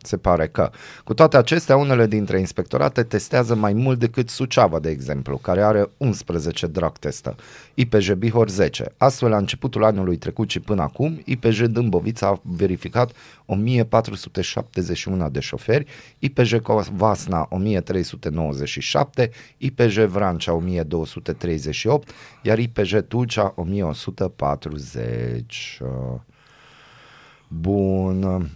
Se pare că. Cu toate acestea, unele dintre inspectorate testează mai mult decât Suceava, de exemplu, care are 11 drug testă, IPJ Bihor 10. Astfel, la începutul anului trecut și până acum, IPJ Dâmbovița a verificat 1471 de șoferi, IPJ Vasna 1397, IPJ Vrancea 1238, iar IPJ Tulcea 1140. Bun.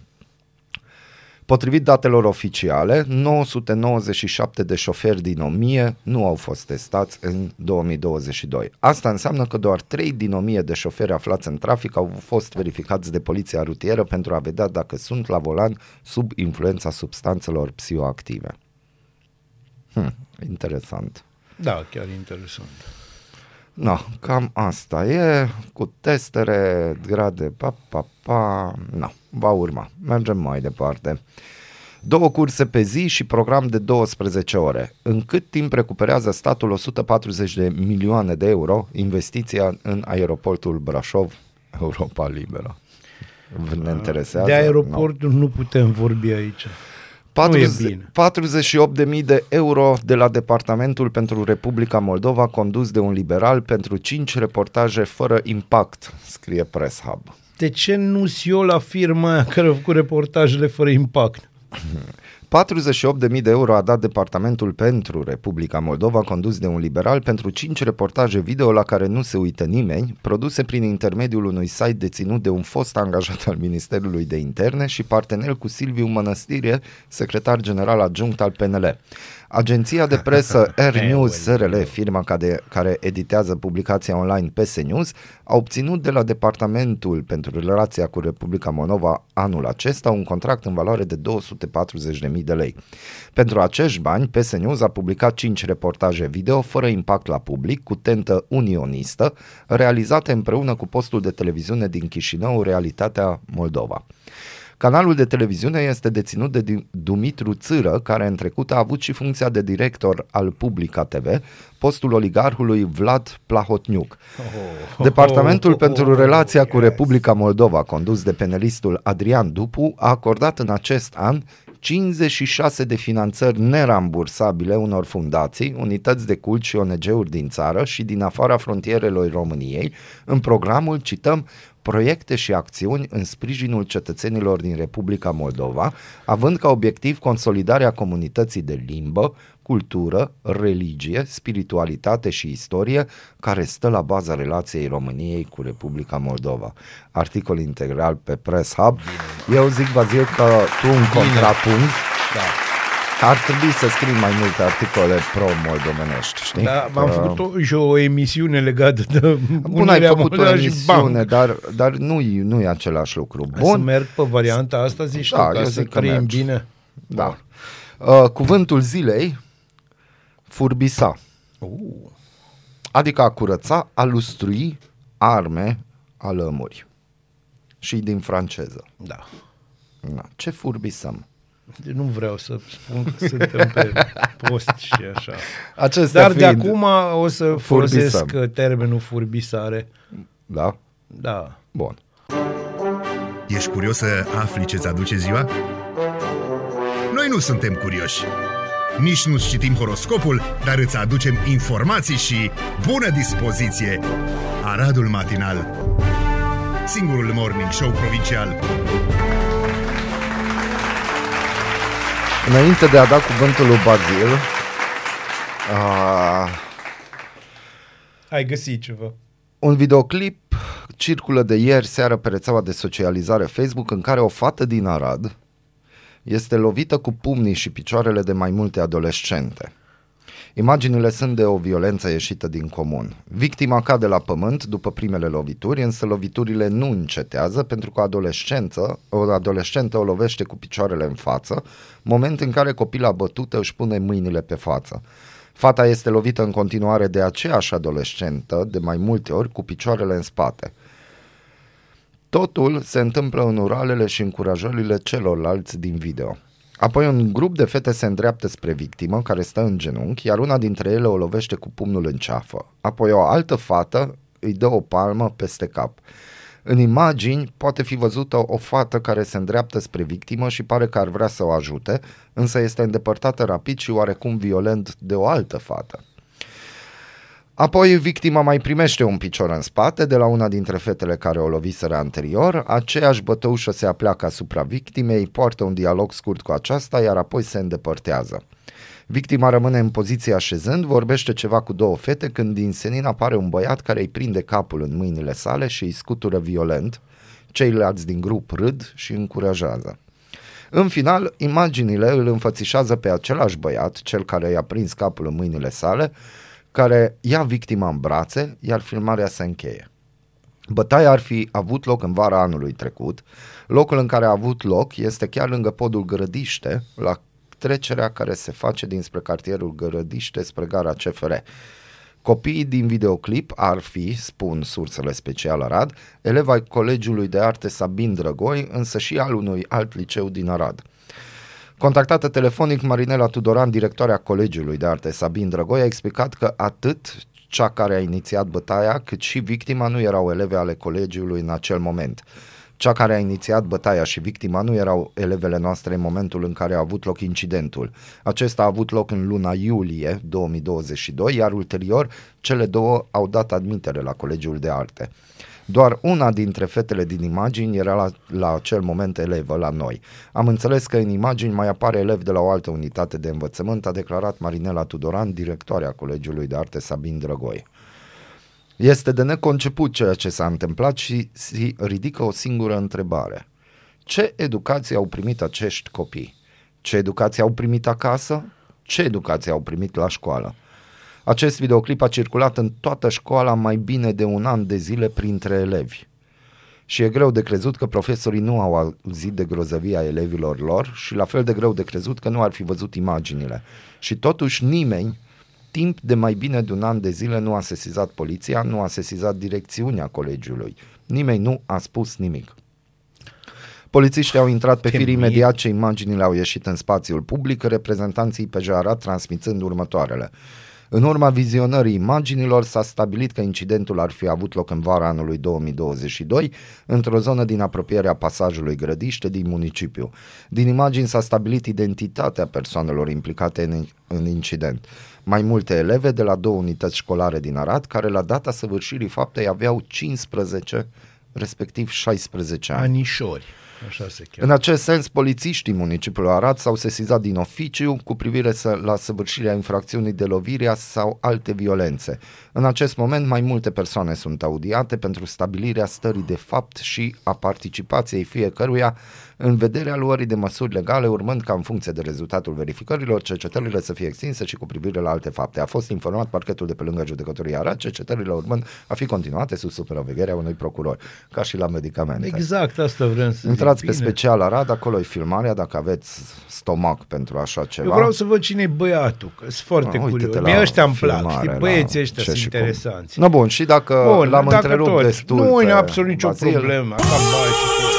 Potrivit datelor oficiale, 997 de șoferi din 1000 nu au fost testați în 2022. Asta înseamnă că doar 3 din 1000 de șoferi aflați în trafic au fost verificați de poliția rutieră pentru a vedea dacă sunt la volan sub influența substanțelor psihoactive. Hm, interesant. Da, chiar interesant. No, cam asta e, cu testere, grade, pa, pa, pa, no, va urma. Mergem mai departe. Două curse pe zi și program de 12 ore. În cât timp recuperează statul 140 de milioane de euro investiția în aeroportul Brașov, Europa Liberă? Ne interesează? De aeroport nu putem vorbi aici. Nu e 40 bine. 48.000 de euro de la Departamentul pentru Republica Moldova condus de un liberal pentru 5 reportaje fără impact, scrie Press Hub. De ce nu si eu la firma aia care a făcut reportajele fără impact? 48.000 de euro a dat Departamentul pentru Republica Moldova condus de un liberal pentru 5 reportaje video la care nu se uită nimeni, produse prin intermediul unui site deținut de un fost angajat al Ministerului de Interne și partener cu Silviu Mănăstire, secretar general adjunct al PNL. Agenția de presă Air News SRL, firma care, care editează publicația online PS News, a obținut de la Departamentul pentru Relația cu Republica Moldova anul acesta un contract în valoare de 240.000 de lei. Pentru acești bani, PS News a publicat 5 reportaje video fără impact la public, cu tentă unionistă, realizate împreună cu postul de televiziune din Chișinău, Realitatea Moldova. Canalul de televiziune este deținut de Di- Dumitru Țără, care în trecut a avut și funcția de director al Publica TV, postul oligarhului Vlad Plahotniuc. Departamentul pentru relația cu Republica Moldova, condus de penelistul Adrian Dupu, a acordat în acest an 56 de finanțări nerambursabile unor fundații, unități de cult și ONG-uri din țară și din afara frontierelor României, în programul, cităm, proiecte și acțiuni în sprijinul cetățenilor din Republica Moldova, având ca obiectiv consolidarea comunității de limbă, cultură, religie, spiritualitate și istorie care stă la baza relației României cu Republica Moldova. Articol integral pe Press Hub. Eu zic, Bazil, că tu un contrapunct ar trebui să scrii mai multe articole pro-moldovenești, știi? Da, m-am Că- făcut o, și o emisiune legată de Bun, ai Unirea făcut o Moldova și emisiune, banc. dar, dar nu-i, nu-i același lucru. Hai să Bun, merg pe varianta asta, zici Da, tu, ca eu să zic că trăim mergi. bine. da. Uh, cuvântul zilei, furbisa. Uh, Adică a curăța, a lustrui arme, a lămuri. Și din franceză. da. Da. Ce furbisăm? Deci nu vreau să spun că suntem pe post și așa. Acestea Dar de fiind, acum o să folosesc uh, termenul furbisare. Da? Da. Bun. Ești curios să afli ce-ți aduce ziua? Noi nu suntem curioși. Nici nu citim horoscopul, dar îți aducem informații și bună dispoziție. Aradul Matinal Singurul morning show provincial Înainte de a da cuvântul lui Bazil, a, Ai găsit ceva. un videoclip circulă de ieri seară pe rețeaua de socializare Facebook în care o fată din Arad este lovită cu pumnii și picioarele de mai multe adolescente. Imaginile sunt de o violență ieșită din comun. Victima cade la pământ după primele lovituri, însă loviturile nu încetează pentru că o adolescentă, o adolescentă o lovește cu picioarele în față, moment în care copila bătută își pune mâinile pe față. Fata este lovită în continuare de aceeași adolescentă, de mai multe ori, cu picioarele în spate. Totul se întâmplă în uralele și încurajările celorlalți din video. Apoi un grup de fete se îndreaptă spre victimă, care stă în genunchi, iar una dintre ele o lovește cu pumnul în ceafă. Apoi o altă fată îi dă o palmă peste cap. În imagini poate fi văzută o fată care se îndreaptă spre victimă și pare că ar vrea să o ajute, însă este îndepărtată rapid și oarecum violent de o altă fată. Apoi victima mai primește un picior în spate de la una dintre fetele care o loviseră anterior, aceeași bătăușă se apleacă asupra victimei, poartă un dialog scurt cu aceasta, iar apoi se îndepărtează. Victima rămâne în poziție așezând, vorbește ceva cu două fete când din senin apare un băiat care îi prinde capul în mâinile sale și îi scutură violent. Ceilalți din grup râd și încurajează. În final, imaginile îl înfățișează pe același băiat, cel care i-a prins capul în mâinile sale, care ia victima în brațe, iar filmarea se încheie. Bătaia ar fi avut loc în vara anului trecut. Locul în care a avut loc este chiar lângă podul Grădiște, la trecerea care se face dinspre cartierul Grădiște spre gara CFR. Copiii din videoclip ar fi, spun sursele special Arad, elevi ai Colegiului de Arte Sabin Drăgoi, însă și al unui alt liceu din Arad. Contactată telefonic, Marinela Tudoran, directoarea Colegiului de Arte Sabin Drăgoi, a explicat că atât cea care a inițiat bătaia, cât și victima nu erau eleve ale colegiului în acel moment. Cea care a inițiat bătaia și victima nu erau elevele noastre în momentul în care a avut loc incidentul. Acesta a avut loc în luna iulie 2022, iar ulterior cele două au dat admitere la Colegiul de Arte. Doar una dintre fetele din imagini era la, la acel moment elevă la noi. Am înțeles că în imagini mai apare elev de la o altă unitate de învățământ, a declarat Marinela Tudoran, directoarea Colegiului de Arte Sabin Drăgoi. Este de neconceput ceea ce s-a întâmplat și se ridică o singură întrebare. Ce educație au primit acești copii? Ce educație au primit acasă? Ce educație au primit la școală? Acest videoclip a circulat în toată școala mai bine de un an de zile printre elevi. Și e greu de crezut că profesorii nu au auzit de grozăvia elevilor lor și la fel de greu de crezut că nu ar fi văzut imaginile. Și totuși nimeni, timp de mai bine de un an de zile, nu a sesizat poliția, nu a sesizat direcțiunea colegiului. Nimeni nu a spus nimic. Polițiștii au intrat pe Ce fir mie. imediat ce imaginile au ieșit în spațiul public, reprezentanții IPJ Arad transmițând următoarele. În urma vizionării imaginilor s-a stabilit că incidentul ar fi avut loc în vara anului 2022 într-o zonă din apropierea pasajului Grădiște din municipiu. Din imagini s-a stabilit identitatea persoanelor implicate în, în incident. Mai multe eleve de la două unități școlare din Arad care la data săvârșirii faptei aveau 15 respectiv 16 ani. Anișori, așa se În cheamă. acest sens, polițiștii municipiului Arad s-au sesizat din oficiu cu privire să, la săvârșirea infracțiunii de lovirea sau alte violențe. În acest moment, mai multe persoane sunt audiate pentru stabilirea stării de fapt și a participației fiecăruia în vederea luării de măsuri legale, urmând ca în funcție de rezultatul verificărilor, cercetările să fie extinse și cu privire la alte fapte. A fost informat parchetul de pe lângă judecătorii Arad, cercetările urmând a fi continuate sub supravegherea unui procuror, ca și la medicamente. Exact, asta vrem să Intrați zic. pe Bine. special Arad, acolo e filmarea, dacă aveți stomac pentru așa ceva. Eu vreau să văd cine e băiatul, că sunt foarte Ah, uite-te curios. la Mie ăștia îmi plac, filmare, știi, la băieții ăștia ce sunt și cum. interesanți. No, bun, și dacă Bun, l-am dacă întrerupt tot, destul Nu pe e absolut nicio Bazil, problemă. Asta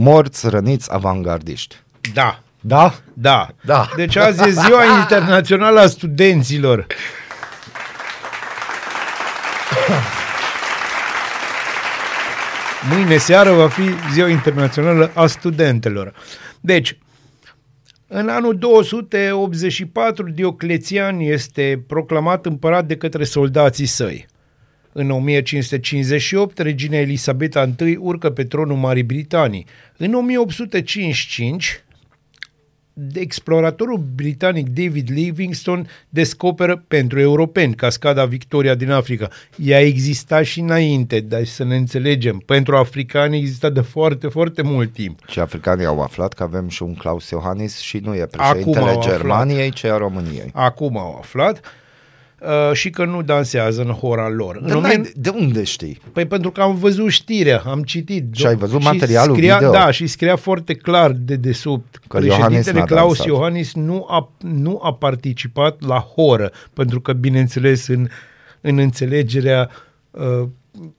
Morți, răniți, avangardiști. Da, Da? da. Da. Deci azi e ziua internațională a studenților. Mâine seară va fi ziua internațională a studentelor. Deci, în anul 284, Dioclețian este proclamat împărat de către soldații săi. În 1558, regina Elisabeta I urcă pe tronul Marii Britanii. În 1855, exploratorul britanic David Livingstone descoperă pentru europeni cascada Victoria din Africa. Ea exista și înainte, dar să ne înțelegem, pentru africani exista de foarte, foarte mult timp. Și africanii au aflat că avem și un Claus Iohannis și nu e președintele Acum au aflat. Germaniei, ci a României. Acum au aflat uh, și că nu dansează în hora lor. În Dar 1000 n-ai- de unde știi? Păi pentru că am văzut știrea, am citit. Și ai văzut și materialul scria, video? Da, și scria foarte clar de desubt. Că Iohannis Președintele n-a Claus dansat. Iohannis nu a, nu a participat la horă, pentru că, bineînțeles, în, în înțelegerea uh,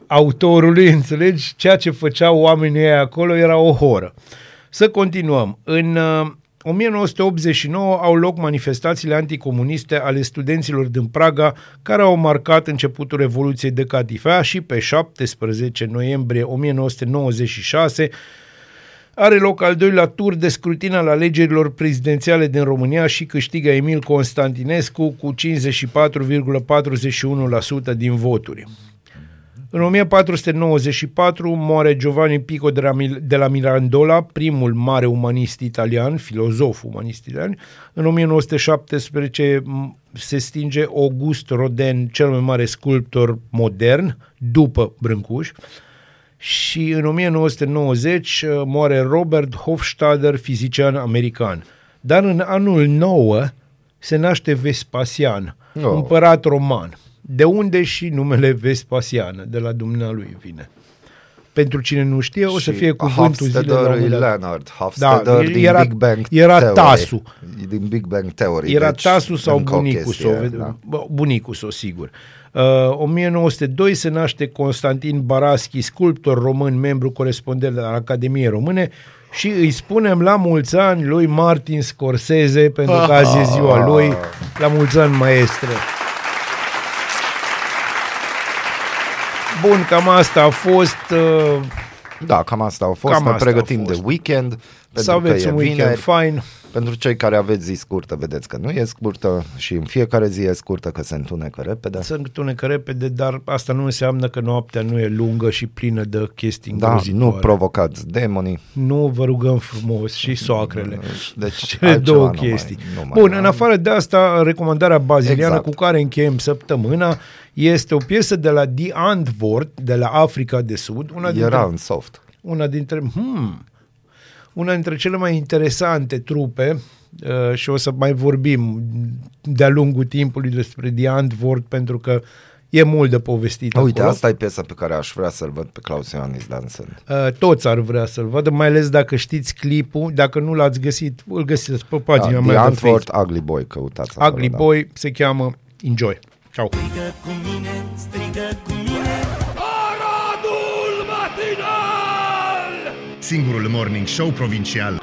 autorului, înțelegi, ceea ce făceau oamenii ăia acolo era o horă. Să continuăm. În uh, 1989 au loc manifestațiile anticomuniste ale studenților din Praga, care au marcat începutul Revoluției de Catifea și pe 17 noiembrie 1996 are loc al doilea tur de scrutin al alegerilor prezidențiale din România și câștigă Emil Constantinescu cu 54,41% din voturi. În 1494 moare Giovanni Pico de la, Mil- de la Mirandola, primul mare umanist italian, filozof umanist italian. În 1917 m, se stinge August Rodin, cel mai mare sculptor modern, după Brâncuș. Și în 1990 uh, moare Robert Hofstadter, fizician american. Dar în anul 9 se naște Vespasian, Oh. oh. împărat roman. De unde și numele Vespasian, de la dumnealui vine. Pentru cine nu știe, o să Și fie cuvântul zilei la un Hofstadter moment dat. Leonard Hofstadter Da, din era- Big Bang era Theory. Tasu. Din Big Bang Theory. Era deci tasul sau încă o bunicul chestie, său, da. da. bunicul său, sigur. Uh, 1902 se naște Constantin Baraschi, sculptor român, membru corespondent al Academiei Române și îi spunem la mulți ani lui Martin Scorsese, pentru că azi e ziua lui, la mulți ani maestre. Bun, cam asta a fost. Uh, Da, cam asta au fost. Cam ne asta pregătim a fost. de weekend. să Pentru că aveți e un weekend vineri. fain. Pentru cei care aveți zi scurtă, vedeți că nu e scurtă și în fiecare zi e scurtă, că se întunecă repede. Să întunecă repede, dar asta nu înseamnă că noaptea nu e lungă și plină de chestii Da, îngrozitoare. nu provocați demonii. Nu vă rugăm frumos și soacrele. Deci Cele altceva două nu mai- chestii. nu mai Bun, am. în afară de asta, recomandarea baziliană Exact. cu care încheiem săptămâna este o piesă de la The Antwoord, de la Africa de Sud, una dintre, Era în soft. una dintre, hmm, una dintre cele mai interesante trupe uh, și o să mai vorbim de-a lungul timpului despre The Antwoord pentru că e mult de povestit Uite, acolo. asta e piesa pe care aș vrea să-l văd pe Claus Ioannis dansând. Uh, toți ar vrea să-l vadă, mai ales dacă știți clipul. Dacă nu l-ați găsit, îl găsiți pe pagina Da, mea The de Antwoord, Facebook. Ugly Boy, căutați acolo, Ugly da. Boy se cheamă Enjoy. Ciao. Strigă cu mine, strigă cu mine singurul morning show provincial.